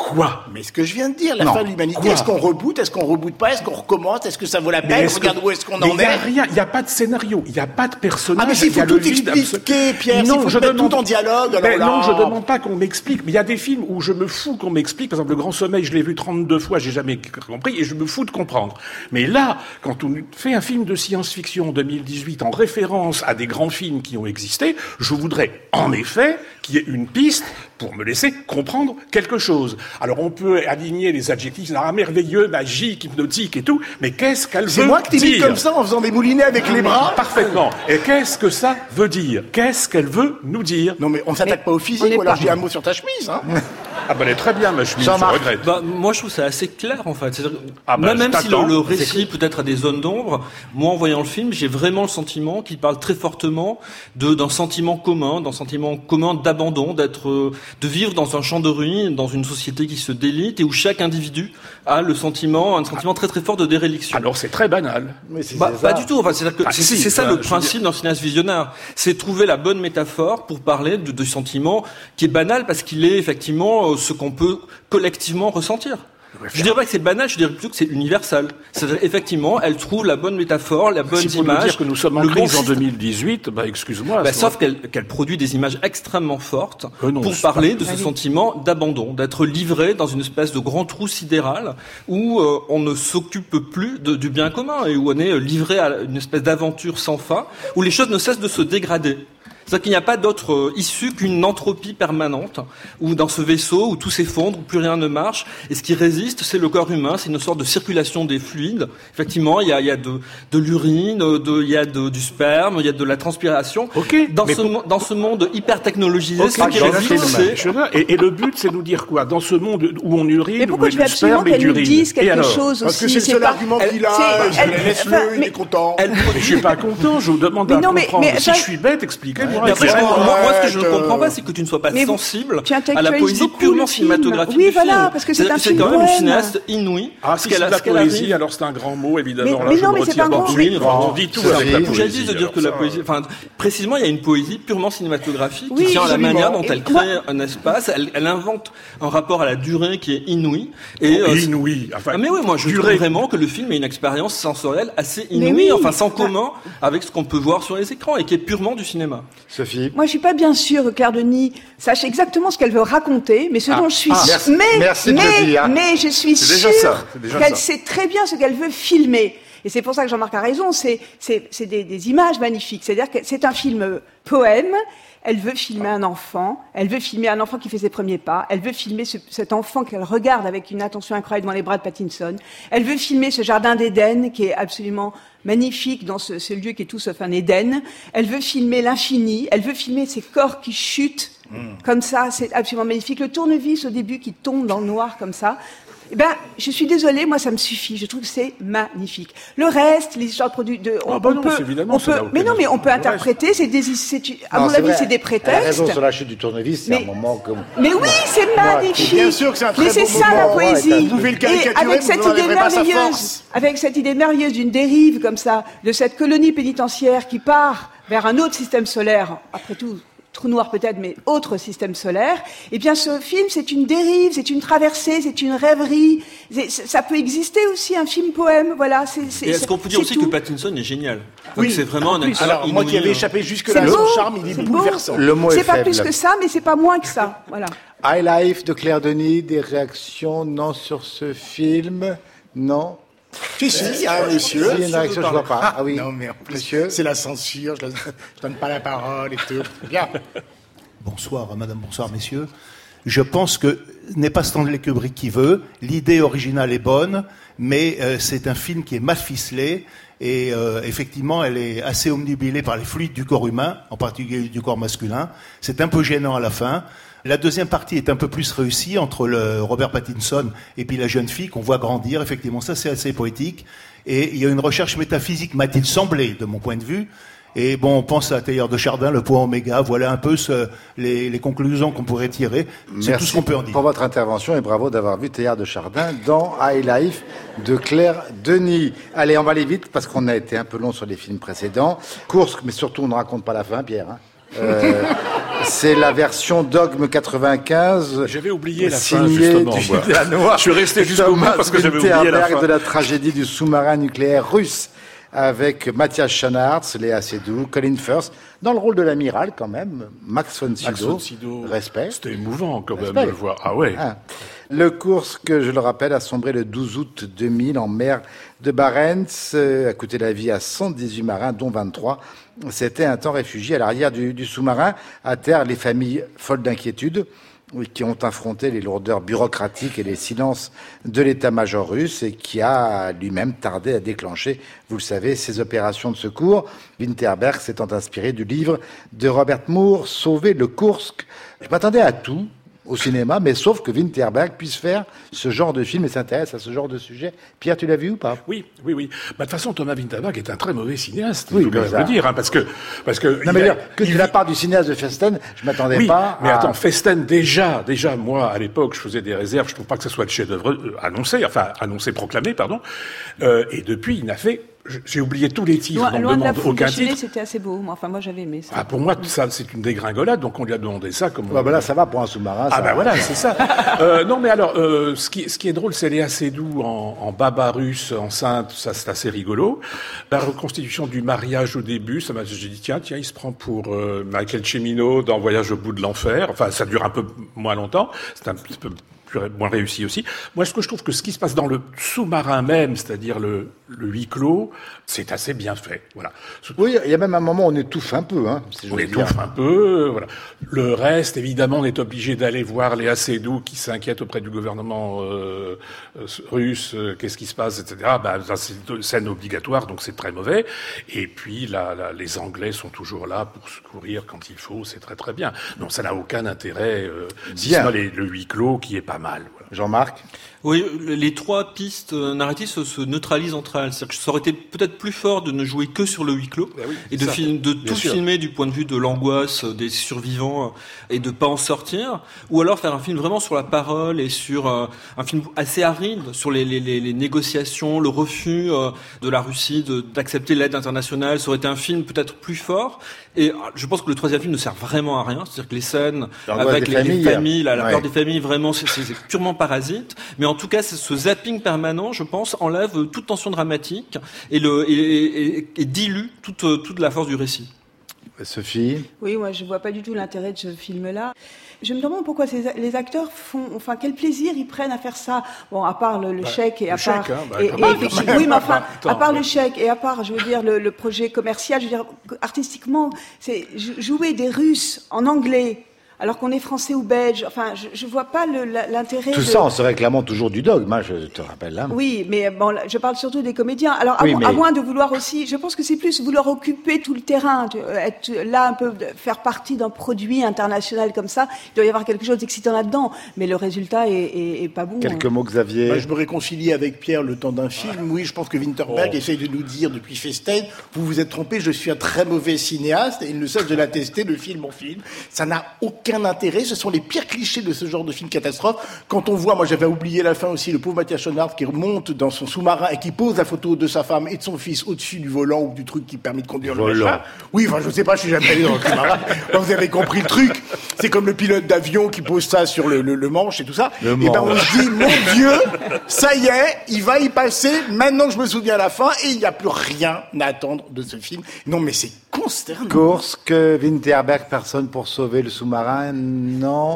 Quoi
Mais ce que je viens de dire, la fin de l'humanité, est-ce qu'on reboot, est-ce qu'on reboot pas, est-ce qu'on recommence, est-ce que ça vaut la peine, regarde où est-ce qu'on en est. Il
n'y a rien, il n'y a pas de scénario, il n'y a pas de personnage.
Ah mais s'il faut tout expliquer, Pierre, non, je demande tout en dialogue.
Alors Non, je demande pas qu'on m'explique, mais il y a des films où je me fous qu'on m'explique. Par exemple, Le Grand Sommeil, je l'ai vu 32 fois, j'ai jamais compris, et je me fous de comprendre. Mais là, quand on fait un film de science-fiction en 2018 en référence à des grands films qui ont existé, je voudrais en effet qu'il y ait une piste pour me laisser comprendre quelque chose. Alors on peut aligner les adjectifs, ah, merveilleux, magique, hypnotique et tout, mais qu'est-ce qu'elle veut dire
C'est moi qui t'imite comme ça en faisant des moulinets avec les bras
Parfaitement. Et qu'est-ce que ça veut dire? Qu'est-ce qu'elle veut nous dire?
Non mais on s'attaque pas au physique, ou alors je dis un mot sur ta chemise. Hein
ah ben elle est très bien ma chemise, je regrette.
Bah, moi je trouve ça assez clair en fait. Ah ben, même si le, récit peut-être a des zones d'ombre, moi en voyant le film, j'ai vraiment le sentiment qu'il parle très fortement d'un sentiment commun, d'un sentiment commun d'abandon, d'être, euh, de vivre dans un champ de ruines, dans une société qui se délite et où chaque individu a le sentiment, un sentiment très très fort de déréliction.
Alors c'est très banal.
Mais bah, pas du tout. Enfin, c'est ah, c'est ça le principe d'un cinéaste visionnaire. C'est trouver la bonne métaphore pour parler de, de sentiment qui est banal parce qu'il est effectivement euh, ce qu'on peut collectivement ressentir. Je dirais pas que c'est banal, je dirais plutôt que c'est universel. C'est-à-dire, effectivement, elle trouve la bonne métaphore, la bonne image.
Nous dire que nous sommes en crise en 2018, bah, excuse-moi.
Bah, sauf qu'elle produit des images extrêmement fortes euh, pour parler de ce sentiment d'abandon, d'être livré dans une espèce de grand trou sidéral où euh, on ne s'occupe plus de, du bien commun et où on est livré à une espèce d'aventure sans fin, où les choses ne cessent de se dégrader. C'est-à-dire qu'il n'y a pas d'autre euh, issue qu'une entropie permanente, où dans ce vaisseau, où tout s'effondre, où plus rien ne marche, et ce qui résiste, c'est le corps humain, c'est une sorte de circulation des fluides. Effectivement, il y a, il y a de, de l'urine, de, il y a de, du sperme, il y a de la transpiration.
Ok.
Dans, ce, dans ce monde hyper technologisé, ce qui résiste,
c'est... Et, et, le but, c'est nous dire quoi? Dans ce monde où on urine,
mais pourquoi
où il y a
du sperme et du dise quelque chose
Parce que c'est le seul argument qu'il a, laisse-le, il est content.
Mais je suis pas content, je vous demande à comprendre. Si je suis bête, expliquez-moi
moi, ce que je ne comprends pas, c'est que tu ne sois pas sensible à la poésie purement cinématographique.
Oui, voilà, parce que c'est un
film
C'est quand
même une cinéaste inouïe.
Ah, si c'est la poésie, alors c'est un grand mot, évidemment.
Mais non, mais c'est pas un grand
mot. On dit tout avec la
poésie. de dire que la poésie, enfin, précisément, il y a une poésie purement cinématographique qui tient à la manière dont elle crée un espace. Elle invente un rapport à la durée qui est inouï.
Et euh, inouï.
Ah, mais oui, moi, je trouve vraiment que le film est une expérience sensorielle assez inouïe, enfin, sans commun avec ce qu'on peut voir sur les écrans et qui est purement du cinéma.
Sophie.
Moi, je suis pas bien sûre que Claire Denis sache exactement ce qu'elle veut raconter, mais ce ah. dont je suis
ah, mais,
mais, mais je suis sûre qu'elle sait très bien ce qu'elle veut filmer. Et c'est pour ça que Jean-Marc a raison, c'est des, des images magnifiques. C'est-à-dire que c'est un film poème, elle veut filmer un enfant, elle veut filmer un enfant qui fait ses premiers pas, elle veut filmer ce, cet enfant qu'elle regarde avec une attention incroyable dans les bras de Pattinson, elle veut filmer ce jardin d'Éden qui est absolument magnifique dans ce, ce, lieu qui est tout sauf un Éden, elle veut filmer l'infini, elle veut filmer ces corps qui chutent mm. comme ça, c'est absolument magnifique. Le tournevis au début qui tombe dans le noir comme ça, eh ben, je suis désolée, moi ça me suffit. Je trouve que c'est magnifique. Le reste, les histoires de produits, de,
on, ah bah non, peut,
on peut, mais non, mais on peut interpréter. C'est des, à mon avis, c'est des prétextes. Elle a
raison sur la chute du tournevis. C'est un moment comme.
Mais oui, c'est magnifique.
Bien sûr que c'est un très
Mais c'est ça la poésie. Et avec cette idée merveilleuse, avec cette idée merveilleuse d'une dérive comme ça, de cette colonie pénitentiaire qui part vers un autre système solaire. Après tout, trou noir peut-être, mais autre système solaire, eh bien ce film, c'est une dérive, c'est une traversée, c'est une rêverie. Ça peut exister aussi, un film-poème, voilà.
Et est-ce qu'on peut dire aussi que Pattinson est génial? Oui, c'est vraiment un acteur
Alors, moi qui avais échappé jusque-là son charme, il est, bouleversant.
Le mot
C'est pas plus que ça, mais c'est pas moins que ça, voilà.
High Life de Claire Denis, des réactions non sur ce film? Non
si, si, il y a un monsieur.
Il y a une réaction, je vois pas. Ah oui.
Non, mais en plus, c'est la censure, je, ne donne pas la parole et tout. Bien.
Bonsoir, madame, bonsoir, messieurs. Je pense que n'est pas Stanley Kubrick qui veut. L'idée originale est bonne, mais euh, c'est un film qui est mal ficelé. Et euh, effectivement, elle est assez omnibilée par les fluides du corps humain, en particulier du corps masculin. C'est un peu gênant à la fin. La deuxième partie est un peu plus réussie entre le Robert Pattinson et puis la jeune fille qu'on voit grandir. Effectivement, ça c'est assez poétique. Et il y a une recherche métaphysique, m'a-t-il semblé, de mon point de vue. Et bon, on pense à Taylor de Chardin, le point oméga. Voilà un peu ce, les, les, conclusions qu'on pourrait tirer. C'est tout ce qu'on peut en dire.
pour votre intervention et bravo d'avoir vu Théard de Chardin dans High Life de Claire Denis. Allez, on va aller vite parce qu'on a été un peu long sur les films précédents. Course, mais surtout on ne raconte pas la fin, Pierre. Hein. Euh, c'est la version Dogme 95.
J'avais oublié la fin, justement. Je suis resté jusqu'au bout parce que j'avais oublié la fin.
de la tragédie du sous-marin nucléaire russe avec Mathias Schanartz, Léa Seydoux, Colin Firth, dans le rôle de l'amiral quand même, Max von Sydow. Respect.
C'était émouvant quand même de le voir. Ah ouais. Ah.
Le cours que je le rappelle, a sombré le 12 août 2000 en mer de Barents, a coûté la vie à 118 marins, dont 23 c'était un temps réfugié à l'arrière du, sous-marin. À terre, les familles folles d'inquiétude. Qui ont affronté les lourdeurs bureaucratiques et les silences de l'état-major russe et qui a lui-même tardé à déclencher, vous le savez, ces opérations de secours. Winterberg s'étant inspiré du livre de Robert Moore, Sauver le Kursk. Je m'attendais à tout, au cinéma, mais sauf que Winterberg puisse faire ce genre de film et s'intéresse à ce genre de sujet. Pierre, tu l'as vu ou pas?
Oui, oui, oui. Bah, de toute façon, Thomas Winterberg est un très mauvais cinéaste, oui, il faut le dire, hein, parce que... Parce que
non, mais dire, que de la part du cinéaste de Festen, je m'attendais
oui,
pas
mais attends, Festen, déjà, déjà, moi, à l'époque, je faisais des réserves, je trouve pas que ce soit le chef-d'œuvre euh, annoncé, enfin, annoncé, proclamé, pardon, euh, et depuis, il n'a fait j'ai oublié tous les titres.
Loin, loin de la aucun titre. C'était assez beau. Enfin, moi, j'avais aimé ça.
Ah, pour moi, ça, c'est une dégringolade. Donc, on lui a demandé ça. Comme
bah, là, ça va pour un sous-marin.
Ah, bah voilà, c'est ça. euh, non, mais alors, euh, ce, qui, ce qui est drôle, c'est Léa Seydoux en, en baba russe, enceinte. Ça, c'est assez rigolo. La reconstitution du mariage au début, ça m'a, j'ai dit, tiens, tiens, il se prend pour euh, Michael Cimino dans Voyage au bout de l'enfer. Enfin, ça dure un peu moins longtemps. C'est un petit peu moins réussi aussi. Moi, ce que je trouve que ce qui se passe dans le sous-marin même, c'est-à-dire le huis clos, c'est assez bien fait. Voilà.
Oui, il y a même un moment où on étouffe un peu. Hein,
on étouffe un peu. Voilà. Le reste, évidemment, on est obligé d'aller voir les Seydoux qui s'inquiètent auprès du gouvernement euh, russe. Euh, Qu'est-ce qui se passe, etc. Bah, c'est une scène obligatoire, donc c'est très mauvais. Et puis, là, là, les Anglais sont toujours là pour secourir quand il faut. C'est très très bien. Donc, ça n'a aucun intérêt, euh, si ce n'est le huis clos qui est pas mal.
Jean-Marc
oui, les trois pistes euh, narratives se, neutralisent entre elles. Que ça aurait été peut-être plus fort de ne jouer que sur le huis clos
ben oui,
et de, film, de tout sûr. filmer du point de vue de l'angoisse des survivants euh, et de pas en sortir, ou alors faire un film vraiment sur la parole et sur euh, un film assez aride sur les, les, les négociations, le refus euh, de la Russie d'accepter l'aide internationale. Ça aurait été un film peut-être plus fort. Et je pense que le troisième film ne sert vraiment à rien. C'est-à-dire que les scènes avec les familles, les familles la, la ouais. peur des familles, vraiment, c'est purement parasite. Mais en tout cas, ce zapping permanent, je pense, enlève toute tension dramatique et, le, et, et, et dilue toute, toute la force du récit.
Sophie?
Oui, moi je vois pas du tout l'intérêt de ce film-là. Je me demande pourquoi ces, les acteurs font, enfin quel plaisir ils prennent à faire ça. Bon, à part le, le bah, chèque et
le
à
chèque,
part,
hein, bah,
oui, mais enfin,
Attends,
à part le chèque et à part, je veux dire, le, le projet commercial, je veux dire, artistiquement, c'est jou- jouer des Russes en anglais. Alors qu'on est français ou belge, enfin, je, je vois pas l'intérêt.
Tout
de...
ça en se réclamant toujours du dogme, hein, je te rappelle. Hein.
Oui, mais bon, là, je parle surtout des comédiens. Alors, à,
Oui,
mo-
mais-
à moins de vouloir aussi, je pense que c'est plus vouloir occuper tout le terrain, euh, être là un peu, faire partie d'un produit international comme ça. Il doit y avoir quelque chose d'excitant là-dedans, mais le résultat est, est, est pas bon.
Quelques mots, Xavier.
Bah, je me réconcilie avec Pierre le temps d'un film. Oui, je pense que Winterberg
Oh.
essaye de nous dire depuis Festen, vous vous êtes trompé, je suis un très mauvais cinéaste, et il ne cesse de l'attester de film en film. Ça n'a aucun intérêt, ce sont les pires clichés de ce genre de film catastrophe. Quand on voit, moi j'avais oublié la fin aussi, le pauvre Mathias Schoenaerts qui remonte dans son sous-marin et qui pose la photo de sa femme et de son fils au-dessus du volant ou du truc qui permet de conduire le
Volant.
machin. Oui, enfin je sais pas, je suis jamais allé dans le sous-marin. Vous avez compris le truc. C'est comme le pilote d'avion qui pose ça sur le, le- le manche et tout ça.
Le
et ben on se dit, mon Dieu, ça y est, il va y passer. Maintenant que je me souviens à la fin, et il n'y a plus rien à attendre de ce film. Non, mais c'est consternant.
Kursk, Winterberg, personne pour sauver le sous-marin,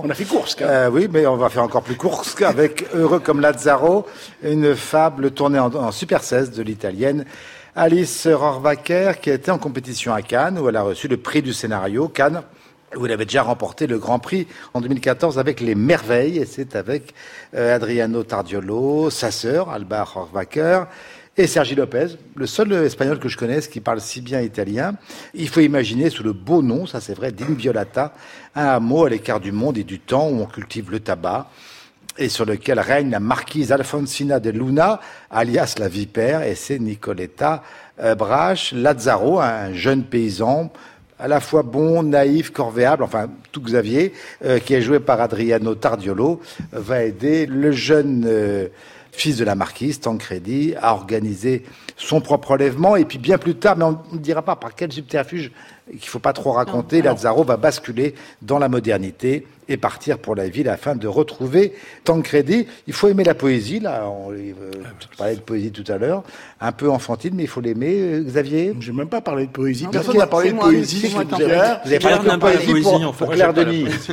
On a fait Kursk. hein.
Euh, oui, mais on va faire encore plus Kursk avec Heureux comme Lazzaro, une fable tournée en, en Super 16 de l'italienne Alice Rohrwacher, qui a été en compétition à Cannes, où elle a reçu le prix du scénario. Cannes, où elle avait déjà remporté le Grand Prix en 2014 avec Les Merveilles, et c'est avec euh, Adriano Tardiolo, sa sœur, Alba Rohrwacher, et Sergi Lopez, le seul espagnol que je connaisse qui parle si bien italien. Il faut imaginer sous le beau nom, ça c'est vrai, d'Inviolata, un hameau à l'écart du monde et du temps où on cultive le tabac et sur lequel règne la marquise Alfonsina de Luna, alias la vipère, et c'est Nicoletta euh, Brache Lazzaro, un jeune paysan à la fois bon, naïf, corvéable, enfin tout Xavier, euh, qui est joué par Adriano Tardiolo, va aider le jeune euh, fils de la marquise, Tancredi, à organiser son propre relèvement. Et puis bien plus tard, mais on ne dira pas par quel subterfuge qu'il faut pas trop raconter, Lazzaro va basculer dans la modernité et partir pour la ville afin de retrouver Tancredi. Il faut aimer la poésie, là, on euh, tu parlais de poésie tout à l'heure, un peu enfantine, mais il faut l'aimer, euh, Xavier?
J'ai même pas parlé de poésie.
Non,
Personne n'a parlé de poésie.
Vous avez parlé de poésie
poésie,
pour, Claire Denis.
poésie.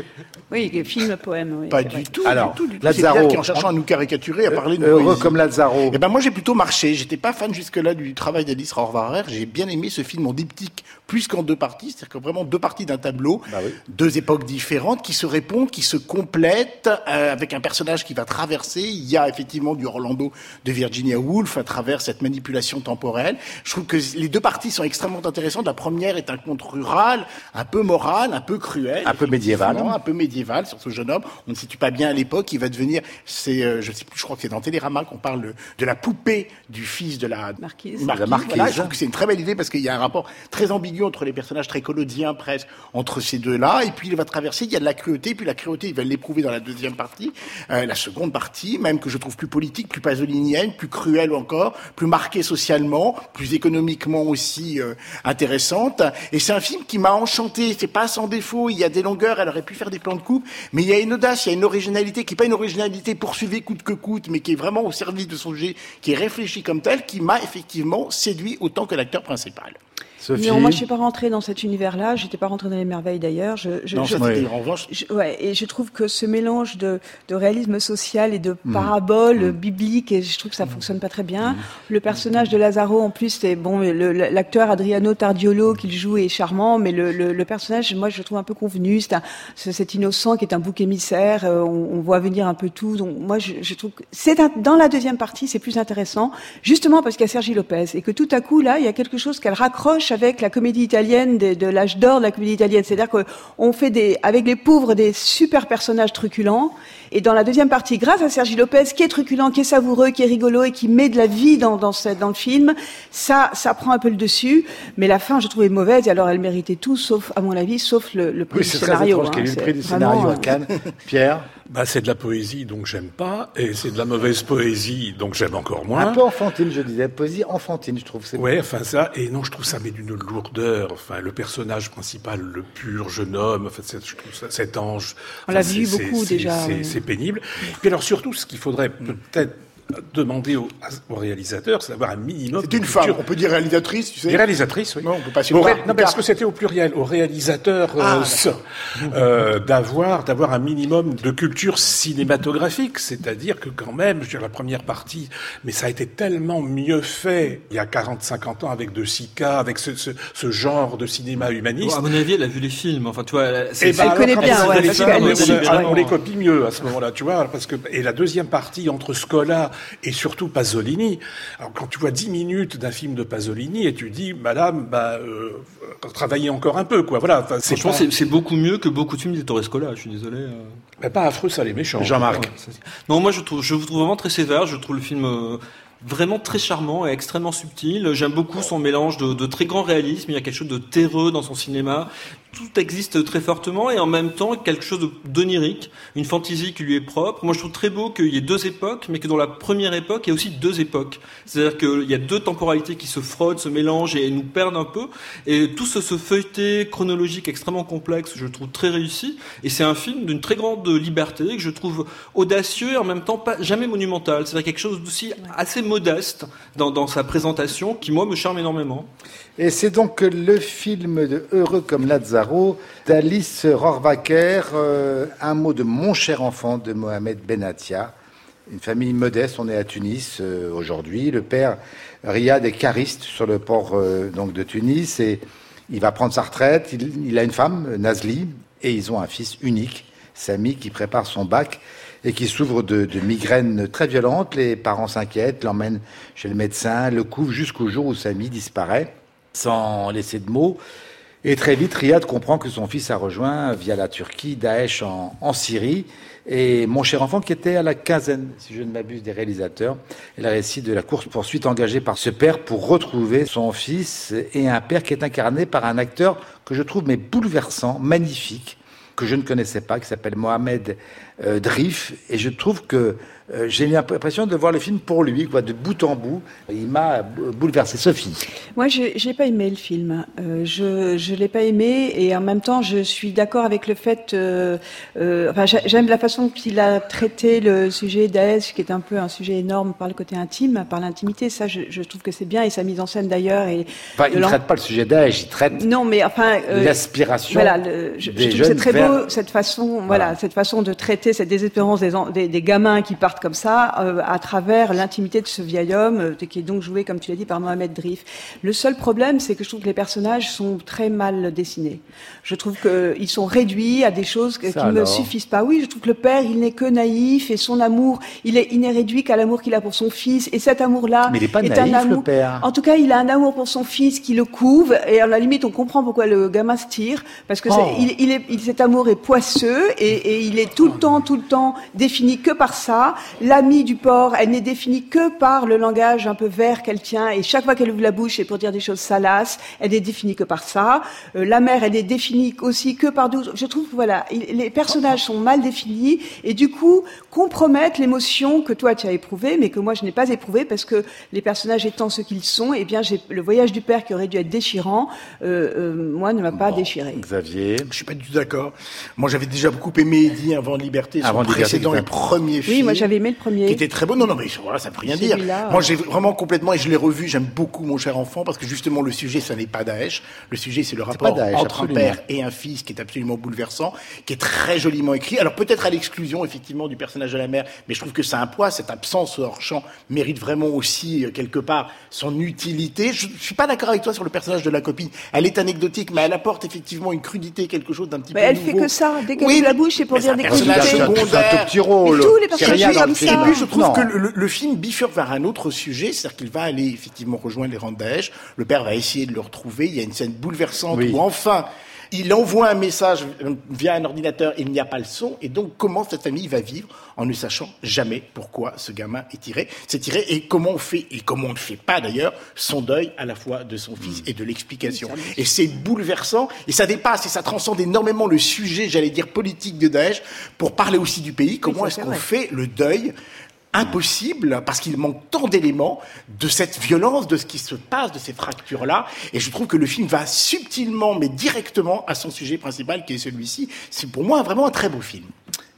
Oui, film, poème. Oui,
pas du tout. Alors. Lazaro, qui en cherchant à nous caricaturer, a parlé de
heureux comme Lazaro.
Eh ben moi, j'ai plutôt marché. J'étais pas fan jusque-là du travail d'Alice Rohrwacher. J'ai bien aimé ce film en diptyque, plus qu'en deux parties, c'est-à-dire que vraiment deux parties d'un tableau, bah oui. deux époques différentes qui se répondent, qui se complètent, euh, avec un personnage qui va traverser. Il y a effectivement du Orlando de Virginia Woolf à travers cette manipulation temporelle. Je trouve que les deux parties sont extrêmement intéressantes. La première est un conte rural, un peu moral, un peu cruel,
un peu médiéval,
un peu médiéval sur ce jeune homme. On ne situe pas bien à l'époque. Il va devenir, c'est, euh, je sais plus, je crois que c'est dans Télérama qu'on parle de la poupée du fils de la
marquise.
marquise, la je trouve que c'est une très belle idée parce qu'il y a un rapport très ambigu entre les personnages, très collodiens presque, entre ces deux-là. Et puis il va traverser, il y a de la cruauté, puis la cruauté, il va l'éprouver dans la deuxième partie. Euh, la seconde partie, même que je trouve plus politique, plus pasolinienne, plus cruelle encore, plus marquée socialement, plus économiquement aussi euh, intéressante. Et c'est un film qui m'a enchanté. C'est pas sans défaut. Il y a des longueurs. Elle aurait pu faire des plans de coupe, mais il y a une audace, il y a une originalité qui est pas une originalité poursuivie coûte que coûte, mais qui est vraiment au service de son sujet, qui est réfléchi comme tel, qui m'a effectivement séduit autant que l'acteur principal.
Non, moi je suis pas rentrée dans cet univers-là. J'étais pas rentrée dans les merveilles d'ailleurs. Je,
je, non, je, en revanche.
ouais, et je trouve que ce mélange de, de réalisme social et de mm. paraboles mm. bibliques, et je trouve que ça fonctionne pas très bien. Mm. Le personnage de Lazaro, en plus, c'est bon. L'acteur Adriano Tardiolo qu'il joue est charmant, mais le, le, le, personnage, moi, je le trouve un peu convenu. C'est cet innocent qui est un bouc émissaire. Euh, on, on, voit venir un peu tout. Donc moi, je, je trouve que c'est dans la deuxième partie, c'est plus intéressant, justement parce qu'il y a Sergi Lopez et que tout à coup là, il y a quelque chose qu'elle raccroche avec la comédie italienne de, l'âge d'or de la comédie italienne. C'est-à-dire qu'on fait des, avec les pauvres des super personnages truculents. Et dans la deuxième partie, grâce à Sergi Lopez, qui est truculent, qui est savoureux, qui est rigolo et qui met de la vie dans, dans, dans le film, ça, ça prend un peu le dessus. Mais la fin, je trouvais mauvaise. Et alors, elle méritait tout, sauf, à mon avis, sauf le, le prix
oui,
du scénario.
Très hein, le prix du scénario à Cannes. Pierre
bah, c'est de la poésie, donc j'aime pas, et c'est de la mauvaise poésie, donc j'aime encore moins.
Un peu enfantine, je disais, poésie enfantine, je trouve.
Ouais, enfin ça, et non, je trouve ça met d'une lourdeur. Enfin, le personnage principal, le pur jeune homme, enfin, je trouve ça, cet ange.
On l'a vu beaucoup déjà.
C'est pénible. Puis alors surtout, ce qu'il faudrait peut-être demander au, au réalisateur, c'est d'avoir un minimum.
C'est une femme, on peut dire réalisatrice, tu sais.
Réalisatrice, oui.
Non, on peut pas
Non, parce que c'était au pluriel, au réalisateur euh, ah, euh, d'avoir d'avoir un minimum de culture cinématographique, c'est-à-dire que quand même, je veux dire, la première partie, mais ça a été tellement mieux fait il y a 40-50 ans avec De Sica, avec ce, ce, ce, genre de cinéma humaniste. Bon,
à mon avis, elle a vu les films. Enfin, tu vois, elle,
eh ben, elle connaît bien. Ouais,
les films, on, on, les copie mieux à ce moment-là, tu vois, parce que et la deuxième partie entre Scola et surtout Pasolini. Alors quand tu vois dix minutes d'un film de Pasolini et tu dis, Madame, bah, euh, travaillez encore un peu, quoi. Voilà.
je pense c'est beaucoup mieux que beaucoup de films d'Ettore Scola. Je suis désolé. Euh.
Mais pas affreux, ça les méchants.
Jean-Marc.
non, moi je trouve, je vous trouve vraiment très sévère. Je trouve le film. Euh, vraiment très charmant et extrêmement subtil. J'aime beaucoup son mélange de, de, très grand réalisme. Il y a quelque chose de terreux dans son cinéma tout existe très fortement et en même temps quelque chose d'onirique, une fantaisie qui lui est propre. Moi, je trouve très beau qu'il y ait deux époques, mais que dans la première époque, il y a aussi deux époques. C'est-à-dire qu'il y a deux temporalités qui se frottent, se mélangent et nous perdent un peu. Et tout ce, ce feuilleté chronologique extrêmement complexe, je trouve très réussi. Et c'est un film d'une très grande liberté que je trouve audacieux et en même temps pas jamais monumental. C'est-à-dire quelque chose d'aussi assez modeste dans, dans sa présentation qui, moi, me charme énormément.
Et c'est donc le film de Heureux comme Lazaro d'Alice Rohrwacher, euh, un mot de Mon cher enfant de Mohamed Benatia. Une famille modeste, on est à Tunis euh, aujourd'hui. Le père Riyad est cariste sur le port euh, donc de Tunis et il va prendre sa retraite. Il, a une femme, Nazli, et ils ont un fils unique, Samy, qui prépare son bac et qui souffre de, de migraines très violentes. Les parents s'inquiètent, l'emmènent chez le médecin, le couvrent jusqu'au jour où Samy disparaît sans laisser de mots. Et très vite, Riyad comprend que son fils a rejoint, via la Turquie, Daesh en, Syrie. Et mon cher enfant, qui était à la quinzaine, si je ne m'abuse, des réalisateurs, et le récit de la course-poursuite engagée par ce père pour retrouver son fils, et un père qui est incarné par un acteur que je trouve mais bouleversant, magnifique, que je ne connaissais pas, qui s'appelle Mohamed euh, Drif. Et je trouve que euh, j'ai l'impression de voir le film pour lui, quoi, de bout en bout. Il m'a bouleversé. Sophie.
Moi, je n'ai pas aimé le film. Euh, je ne l'ai pas aimé et en même temps, je suis d'accord avec le fait. Euh, euh enfin, j'aime la façon qu'il a traité le sujet d'Aes, qui est un peu un sujet énorme par le côté intime, par l'intimité. Ça, je, je, trouve que c'est bien et sa mise en scène d'ailleurs.
Enfin, il ne traite pas le sujet d'Aes, il traite.
Non, mais enfin.
L'aspiration.
Voilà, je, je trouve c'est très beau cette façon, voilà, cette façon de traiter cette désespérance des, en- des, des gamins qui partent comme ça, euh, à travers l'intimité de ce vieil homme, euh, qui est donc joué, comme tu l'as dit, par Mohamed Drif. Le seul problème, c'est que je trouve que les personnages sont très mal dessinés. Je trouve qu'ils sont réduits à des choses qui ne me suffisent pas. Oui, je trouve que le père, il n'est que naïf et son amour, il est, il n'est réduit qu'à l'amour qu'il a pour son fils. Et cet amour-là
Mais il est pas
un
naïf, le
amour.
père.
En tout cas, il a un amour pour son fils qui le couve. Et à la limite, on comprend pourquoi le gamin se tire, parce que c'est-
Oh.
il, il est, il- cet amour est poisseux et, et il est tout le temps, tout le temps défini que par ça. L'amie du porc, elle n'est définie que par le langage un peu vert qu'elle tient. Et chaque fois qu'elle ouvre la bouche, c'est pour dire des choses salaces. Elle est définie que par ça. Euh, la mère, elle est définie aussi que par d'autres. Je trouve, que, voilà, il- les personnages sont mal définis et du coup compromettent l'émotion que toi tu as éprouvée, mais que moi je n'ai pas éprouvée parce que les personnages étant ce qu'ils sont, eh bien, j'ai le voyage du père qui aurait dû être déchirant, euh, euh, moi ne m'a pas déchiré.
Xavier.
Je suis pas du tout d'accord. Moi, j'avais déjà beaucoup aimé Eddie avant Liberté, son
Avant Liberté,
précédent et premier film.
Oui, moi j'avais aimé le
qui
premier.
était très beau. Non, non, mais voilà, ça ne veut rien dire. Moi,
euh,
j'ai vraiment complètement, et je l'ai revu, j'aime beaucoup mon cher enfant, parce que justement, le sujet, ça n'est pas Daesh. Le sujet, c'est le rapport
Daesh,
entre
absolument.
un père et un fils qui est absolument bouleversant, qui est très joliment écrit. Alors, peut-être à l'exclusion, effectivement, du personnage de la mère, mais je trouve que c'est un poids, cette absence hors champ mérite vraiment aussi, euh, quelque part, son utilité. Je ne suis pas d'accord avec toi sur le personnage de la copine. Elle est anecdotique, mais elle apporte effectivement une crudité, quelque chose d'un petit
Mais
peu
elle fait
nouveau.
que ça. Dès qu'elle
Oui,
la bouche, c'est pour
mais
dire des
personnage
C'est un,
crudités.
tout- c'est un tout petit rôle.
Mais tous les
C'est
personnages
rien
comme ça.
film.
Et puis je trouve
Non.
que le, le film bifurque vers un autre sujet, c'est-à-dire qu'il va aller effectivement rejoindre les rangs de Daesh. Le père va essayer de le retrouver. Il y a une scène bouleversante
Oui.
où enfin il envoie un message via un ordinateur il n'y a pas le son. Et donc comment cette famille va vivre en ne sachant jamais pourquoi ce gamin est tiré, c'est tiré et comment on fait et comment on ne fait pas d'ailleurs son deuil à la fois de son fils et de l'explication. Et c'est bouleversant et ça dépasse et ça transcende énormément le sujet, j'allais dire politique de Daesh pour parler aussi du pays. Comment est-ce qu'on fait le deuil impossible parce qu'il manque tant d'éléments de cette violence, de ce qui se passe, de ces fractures-là. Et je trouve que le film va subtilement, mais directement à son sujet principal, qui est celui-ci. C'est pour moi vraiment un très beau film.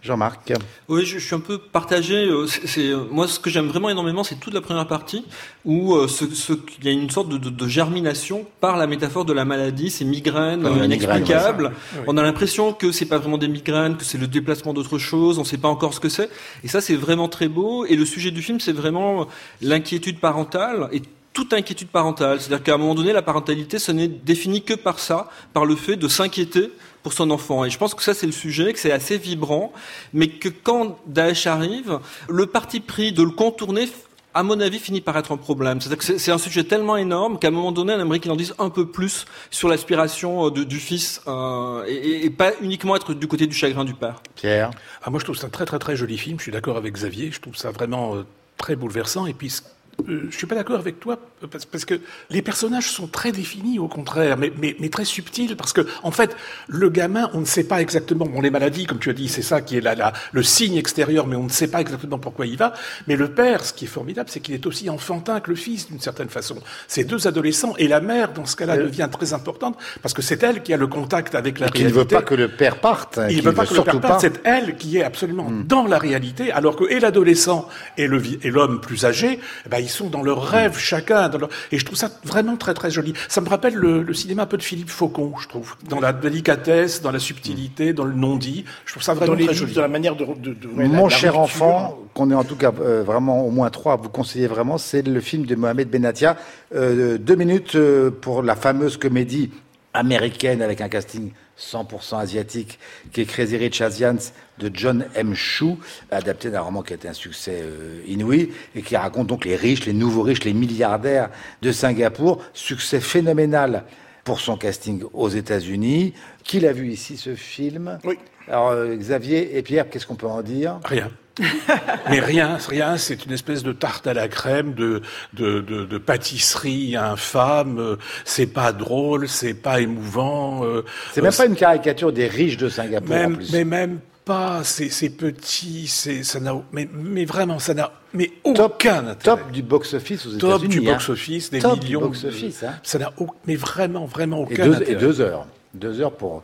Jean-Marc.
Oui, je, je suis un peu partagé. euh, c'est- euh, moi ce que j'aime vraiment énormément, c'est toute la première partie où euh, ce, ce- il y a une sorte de, de- de germination par la métaphore de la maladie, ces migraines euh,
migraine,
inexplicables.
ouais.
On a l'impression que c'est pas vraiment des migraines, que c'est le déplacement d'autre chose. On sait pas encore ce que c'est. Et ça, c'est vraiment très beau. Et le sujet du film, c'est vraiment l'inquiétude parentale et toute inquiétude parentale. C'est-à-dire qu'à un moment donné, la parentalité, ce n'est défini que par ça, par le fait de s'inquiéter pour son enfant. Et je pense que ça, c'est le sujet, que c'est assez vibrant, mais que quand Daesh arrive, le parti pris de le contourner, à mon avis, finit par être un problème. C'est-à-dire que c'est- c'est un sujet tellement énorme qu'à un moment donné, on aimerait qu'il en dise un peu plus sur l'aspiration euh, du fils, euh, et, pas uniquement être du côté du chagrin du père.
Pierre?
Ah, moi, je trouve ça un très très très joli film. Je suis d'accord avec Xavier. Je trouve ça vraiment euh, très bouleversant. Et puis, ce- euh, je suis pas d'accord avec toi parce, parce que les personnages sont très définis, au contraire, mais, mais, mais très subtils. Parce que, en fait, le gamin, on ne sait pas exactement. Bon, les maladies, comme tu as dit, c'est ça qui est la, la, le signe extérieur, mais on ne sait pas exactement pourquoi il va. Mais le père, ce qui est formidable, c'est qu'il est aussi enfantin que le fils, d'une certaine façon. Ces deux adolescents et la mère, dans ce cas-là,
Euh.
devient très importante parce que c'est elle qui a le contact avec la
ne
réalité.
veut pas que le père parte. hein,
Il ne veut pas que le père parte, c'est elle qui est absolument
Hmm.
dans la réalité, alors que et l'adolescent et et l'homme plus âgé, eh ben, ils sont dans leur rêve chacun. Dans leur... Et je trouve ça vraiment très très joli. Ça me rappelle le, le cinéma un peu de Philippe Faucon, je trouve, dans la délicatesse, dans la subtilité, dans le non-dit. Je trouve ça
Dans
vraiment
les
très joli.
de la manière de... de, de- ouais, la-
Mon
la
cher enfant, qu'on est en tout cas euh, vraiment au moins trois à vous conseiller vraiment, c'est le film de Mohamed Benatia. Euh, deux minutes euh, pour la fameuse comédie américaine avec un casting 100% asiatique qui est Crazy Rich Asians de John M. Chu, adapté d'un roman qui a été un succès euh, inouï et qui raconte donc les riches, les nouveaux riches, les milliardaires de Singapour. Succès phénoménal pour son casting aux États-Unis. Qui l'a vu ici ce film?
Oui.
Alors euh, Xavier et Pierre, qu'est-ce qu'on peut en dire?
Rien. Mais rien, rien, c'est une espèce de tarte à la crème, de, de, de, de pâtisserie infâme. euh, C'est pas drôle, c'est pas émouvant. euh,
C'est
euh,
même pas une caricature des riches de Singapour en plus.
mais même pas. C'est petit, ça n'a. Mais, mais vraiment, ça n'a. Mais
top,
aucun intérêt.
top du box-office aux
Top
États-Unis.
du
hein.
box-office, des
Top du
millions. de-
box-office, hein.
Ça n'a mais vraiment, vraiment
Et
aucun
deux,
intérêt.
et deux heures. Deux heures pour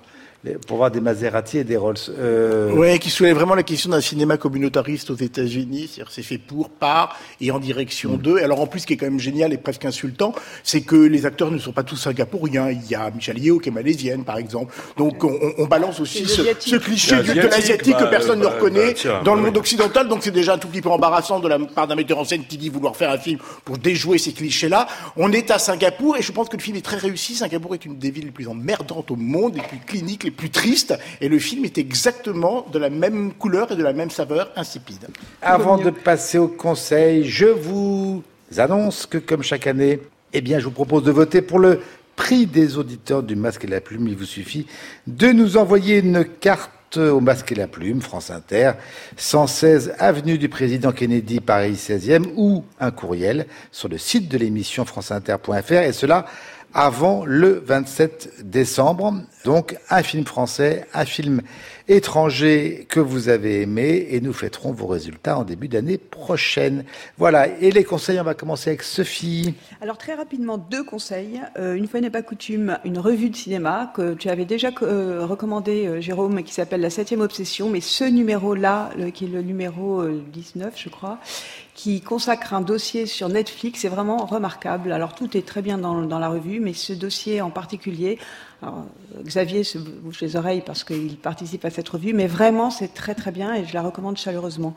pour voir des Maserati et des Rolls.
Euh... Ouais, qui soulève vraiment la question d'un cinéma communautariste aux États-Unis. C'est-à-dire, c'est fait pour, par et en direction mm. d'eux. Alors en plus, ce qui est quand même génial et presque insultant, c'est que les acteurs ne sont pas tous singapouriens. Il y a Michel Yeo qui est malaisienne, par exemple. Donc on, on balance aussi ce, ce, cliché de l'asiatique que bah, personne ne bah, reconnaît bah, dans le monde occidental. Donc c'est déjà un tout petit peu embarrassant de la part d'un metteur en scène qui dit vouloir faire un film pour déjouer ces clichés-là. On est à Singapour et je pense que le film est très réussi. Singapour est une des villes les plus emmerdantes au monde, les plus plus triste, et le film est exactement de la même couleur et de la même saveur insipide.
Avant de passer au conseil, je vous annonce que, comme chaque année, eh bien, je vous propose de voter pour le prix des auditeurs du Masque et la Plume. Il vous suffit de nous envoyer une carte au Masque et la Plume, France Inter, 116 avenue du Président Kennedy, Paris 16e, ou un courriel sur le site de l'émission franceinter.fr, et cela avant le 27 décembre. Donc un film français, un film étranger que vous avez aimé et nous fêterons vos résultats en début d'année prochaine. Voilà, et les conseils, on va commencer avec Sophie.
Alors très rapidement, deux conseils. Euh, une fois n'est pas coutume, une revue de cinéma que tu avais déjà euh, recommandé, euh, Jérôme, qui s'appelle La septième obsession, mais ce numéro-là, qui est le numéro 19, je crois, qui consacre un dossier sur Netflix. C'est vraiment remarquable. Alors tout est très bien dans, dans la revue, mais ce dossier en particulier, alors, Xavier se bouche les oreilles parce qu'il participe à cette revue, mais vraiment c'est très très bien et je la recommande chaleureusement.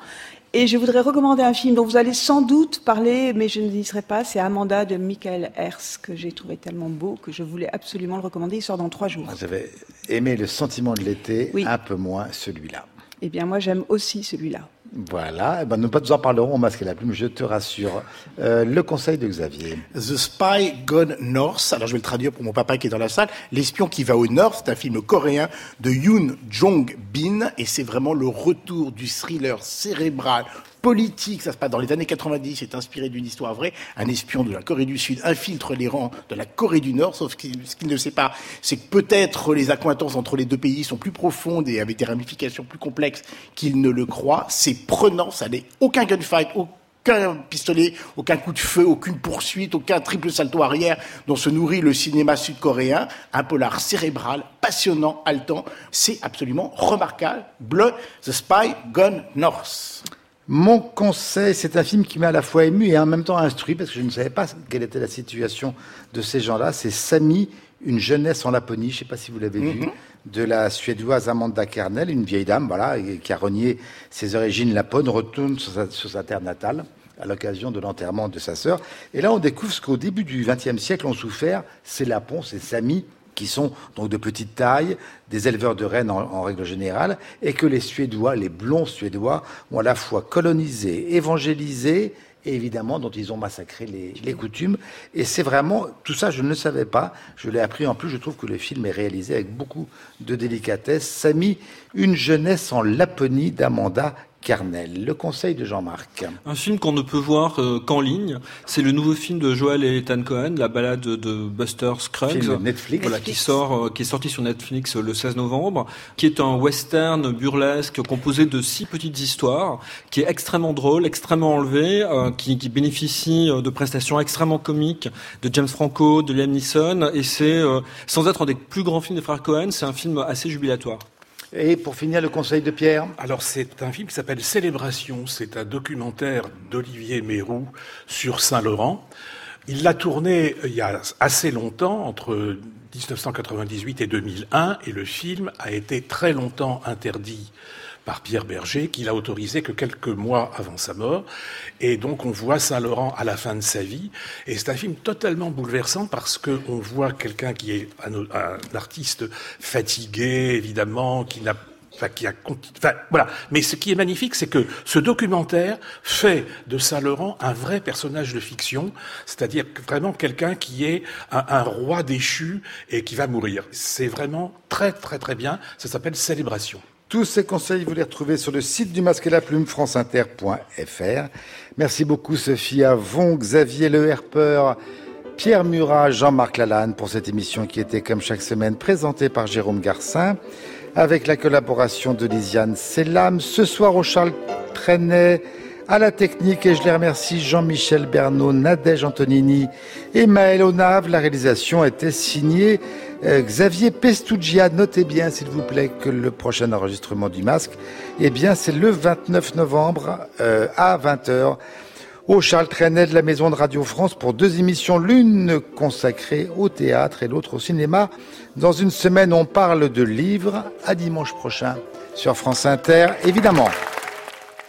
Et je voudrais recommander un film dont vous allez sans doute parler, mais je ne n'y serai pas. C'est Amanda de Michael Hers, que j'ai trouvé tellement beau que je voulais absolument le recommander. Il sort dans trois jours.
J'avais aimé le sentiment de l'été, un peu moins celui-là.
Eh bien, moi, j'aime aussi celui-là.
Voilà, eh ben, nous nous en parlerons au masque et la plume, je te rassure. Euh, le conseil de Xavier.
The Spy Gone North, alors je vais le traduire pour mon papa qui est dans la salle. L'espion qui va au nord, c'est un film coréen de Yoon Jong-bin, et c'est vraiment le retour du thriller cérébral politique, ça se passe dans les années 90, c'est inspiré d'une histoire vraie. Un espion de la Corée du Sud infiltre les rangs de la Corée du Nord, sauf ce qu'il ne sait pas, c'est que peut-être les accointances entre les deux pays sont plus profondes et avec des ramifications plus complexes qu'il ne le croit. C'est prenant, ça n'est aucun gunfight, aucun pistolet, aucun coup de feu, aucune poursuite, aucun triple salto arrière dont se nourrit le cinéma sud-coréen. Un polar cérébral, passionnant, haletant. C'est absolument remarquable. Blood, The Spy Gone North.
Mon conseil, c'est un film qui m'a à la fois ému et en même temps instruit, parce que je ne savais pas quelle était la situation de ces gens-là. C'est Samy, une jeunesse en Laponie, je ne sais pas si vous l'avez vu, mhm. de la suédoise Amanda Kernel, une vieille dame, voilà, qui a renié ses origines lapones, retourne sur sa, terre natale à l'occasion de l'enterrement de sa sœur. Et là, on découvre ce qu'au début du XXe siècle ont souffert ces Lapons, ces Samis, qui sont donc de petite taille, des éleveurs de rennes en, règle générale, et que les Suédois, les blonds Suédois, ont à la fois colonisé, évangélisé, et évidemment dont ils ont massacré les, les coutumes. Et c'est vraiment, tout ça je ne le savais pas, je l'ai appris en plus, je trouve que le film est réalisé avec beaucoup de délicatesse. Samy, une jeunesse en Laponie d'Amanda Carnel. Le conseil de Jean-Marc.
Un film qu'on ne peut voir euh, qu'en ligne. C'est le nouveau film de Joel et Ethan Cohen, la balade de Buster Scruggs.
Film Netflix.
Voilà, qui sort, euh, qui est sorti sur Netflix euh, le 16 novembre, qui est un western burlesque composé de six petites histoires, qui est extrêmement drôle, extrêmement enlevé, qui, qui, bénéficie de prestations extrêmement comiques de James Franco, de Liam Neeson, et c'est, sans être un des plus grands films des frères Cohen, c'est un film assez jubilatoire.
Et pour finir, le conseil de Pierre
Alors, c'est un film qui s'appelle Célébration. C'est un documentaire d'Olivier Mérou sur Saint-Laurent. Il l'a tourné il y a assez longtemps, entre 1998 et 2001, et le film a été très longtemps interdit par Pierre Berger, qu'il a autorisé que quelques mois avant sa mort. Et donc on voit Saint-Laurent à la fin de sa vie. Et c'est un film totalement bouleversant parce qu'on voit quelqu'un qui est un, artiste fatigué, évidemment, qui n'a qui a, voilà. Mais ce qui est magnifique, c'est que ce documentaire fait de Saint-Laurent un vrai personnage de fiction, c'est-à-dire vraiment quelqu'un qui est un, un, roi déchu et qui va mourir. C'est vraiment très très très bien. Ça s'appelle Célébration.
Tous ces conseils, vous les retrouvez sur le site du Masque et la Plume, franceinter.fr. Merci beaucoup, Sophie Avon, Xavier Le Herpeur, Pierre Murat, Jean-Marc Lalanne pour cette émission qui était, comme chaque semaine, présentée par Jérôme Garcin, avec la collaboration de Lisiane Sellam. Ce soir, au Charles Trenet, à la technique et je les remercie Jean-Michel Bernot, Nadège Antonini et Maël Onave. La réalisation était signée euh, Xavier Pestugia. Notez bien s'il vous plaît que le prochain enregistrement du masque, eh bien c'est le 29 novembre euh, à 20h au Charles Trenet de la Maison de Radio France pour deux émissions, l'une consacrée au théâtre et l'autre au cinéma. Dans une semaine, on parle de livres. À dimanche prochain sur France Inter, évidemment.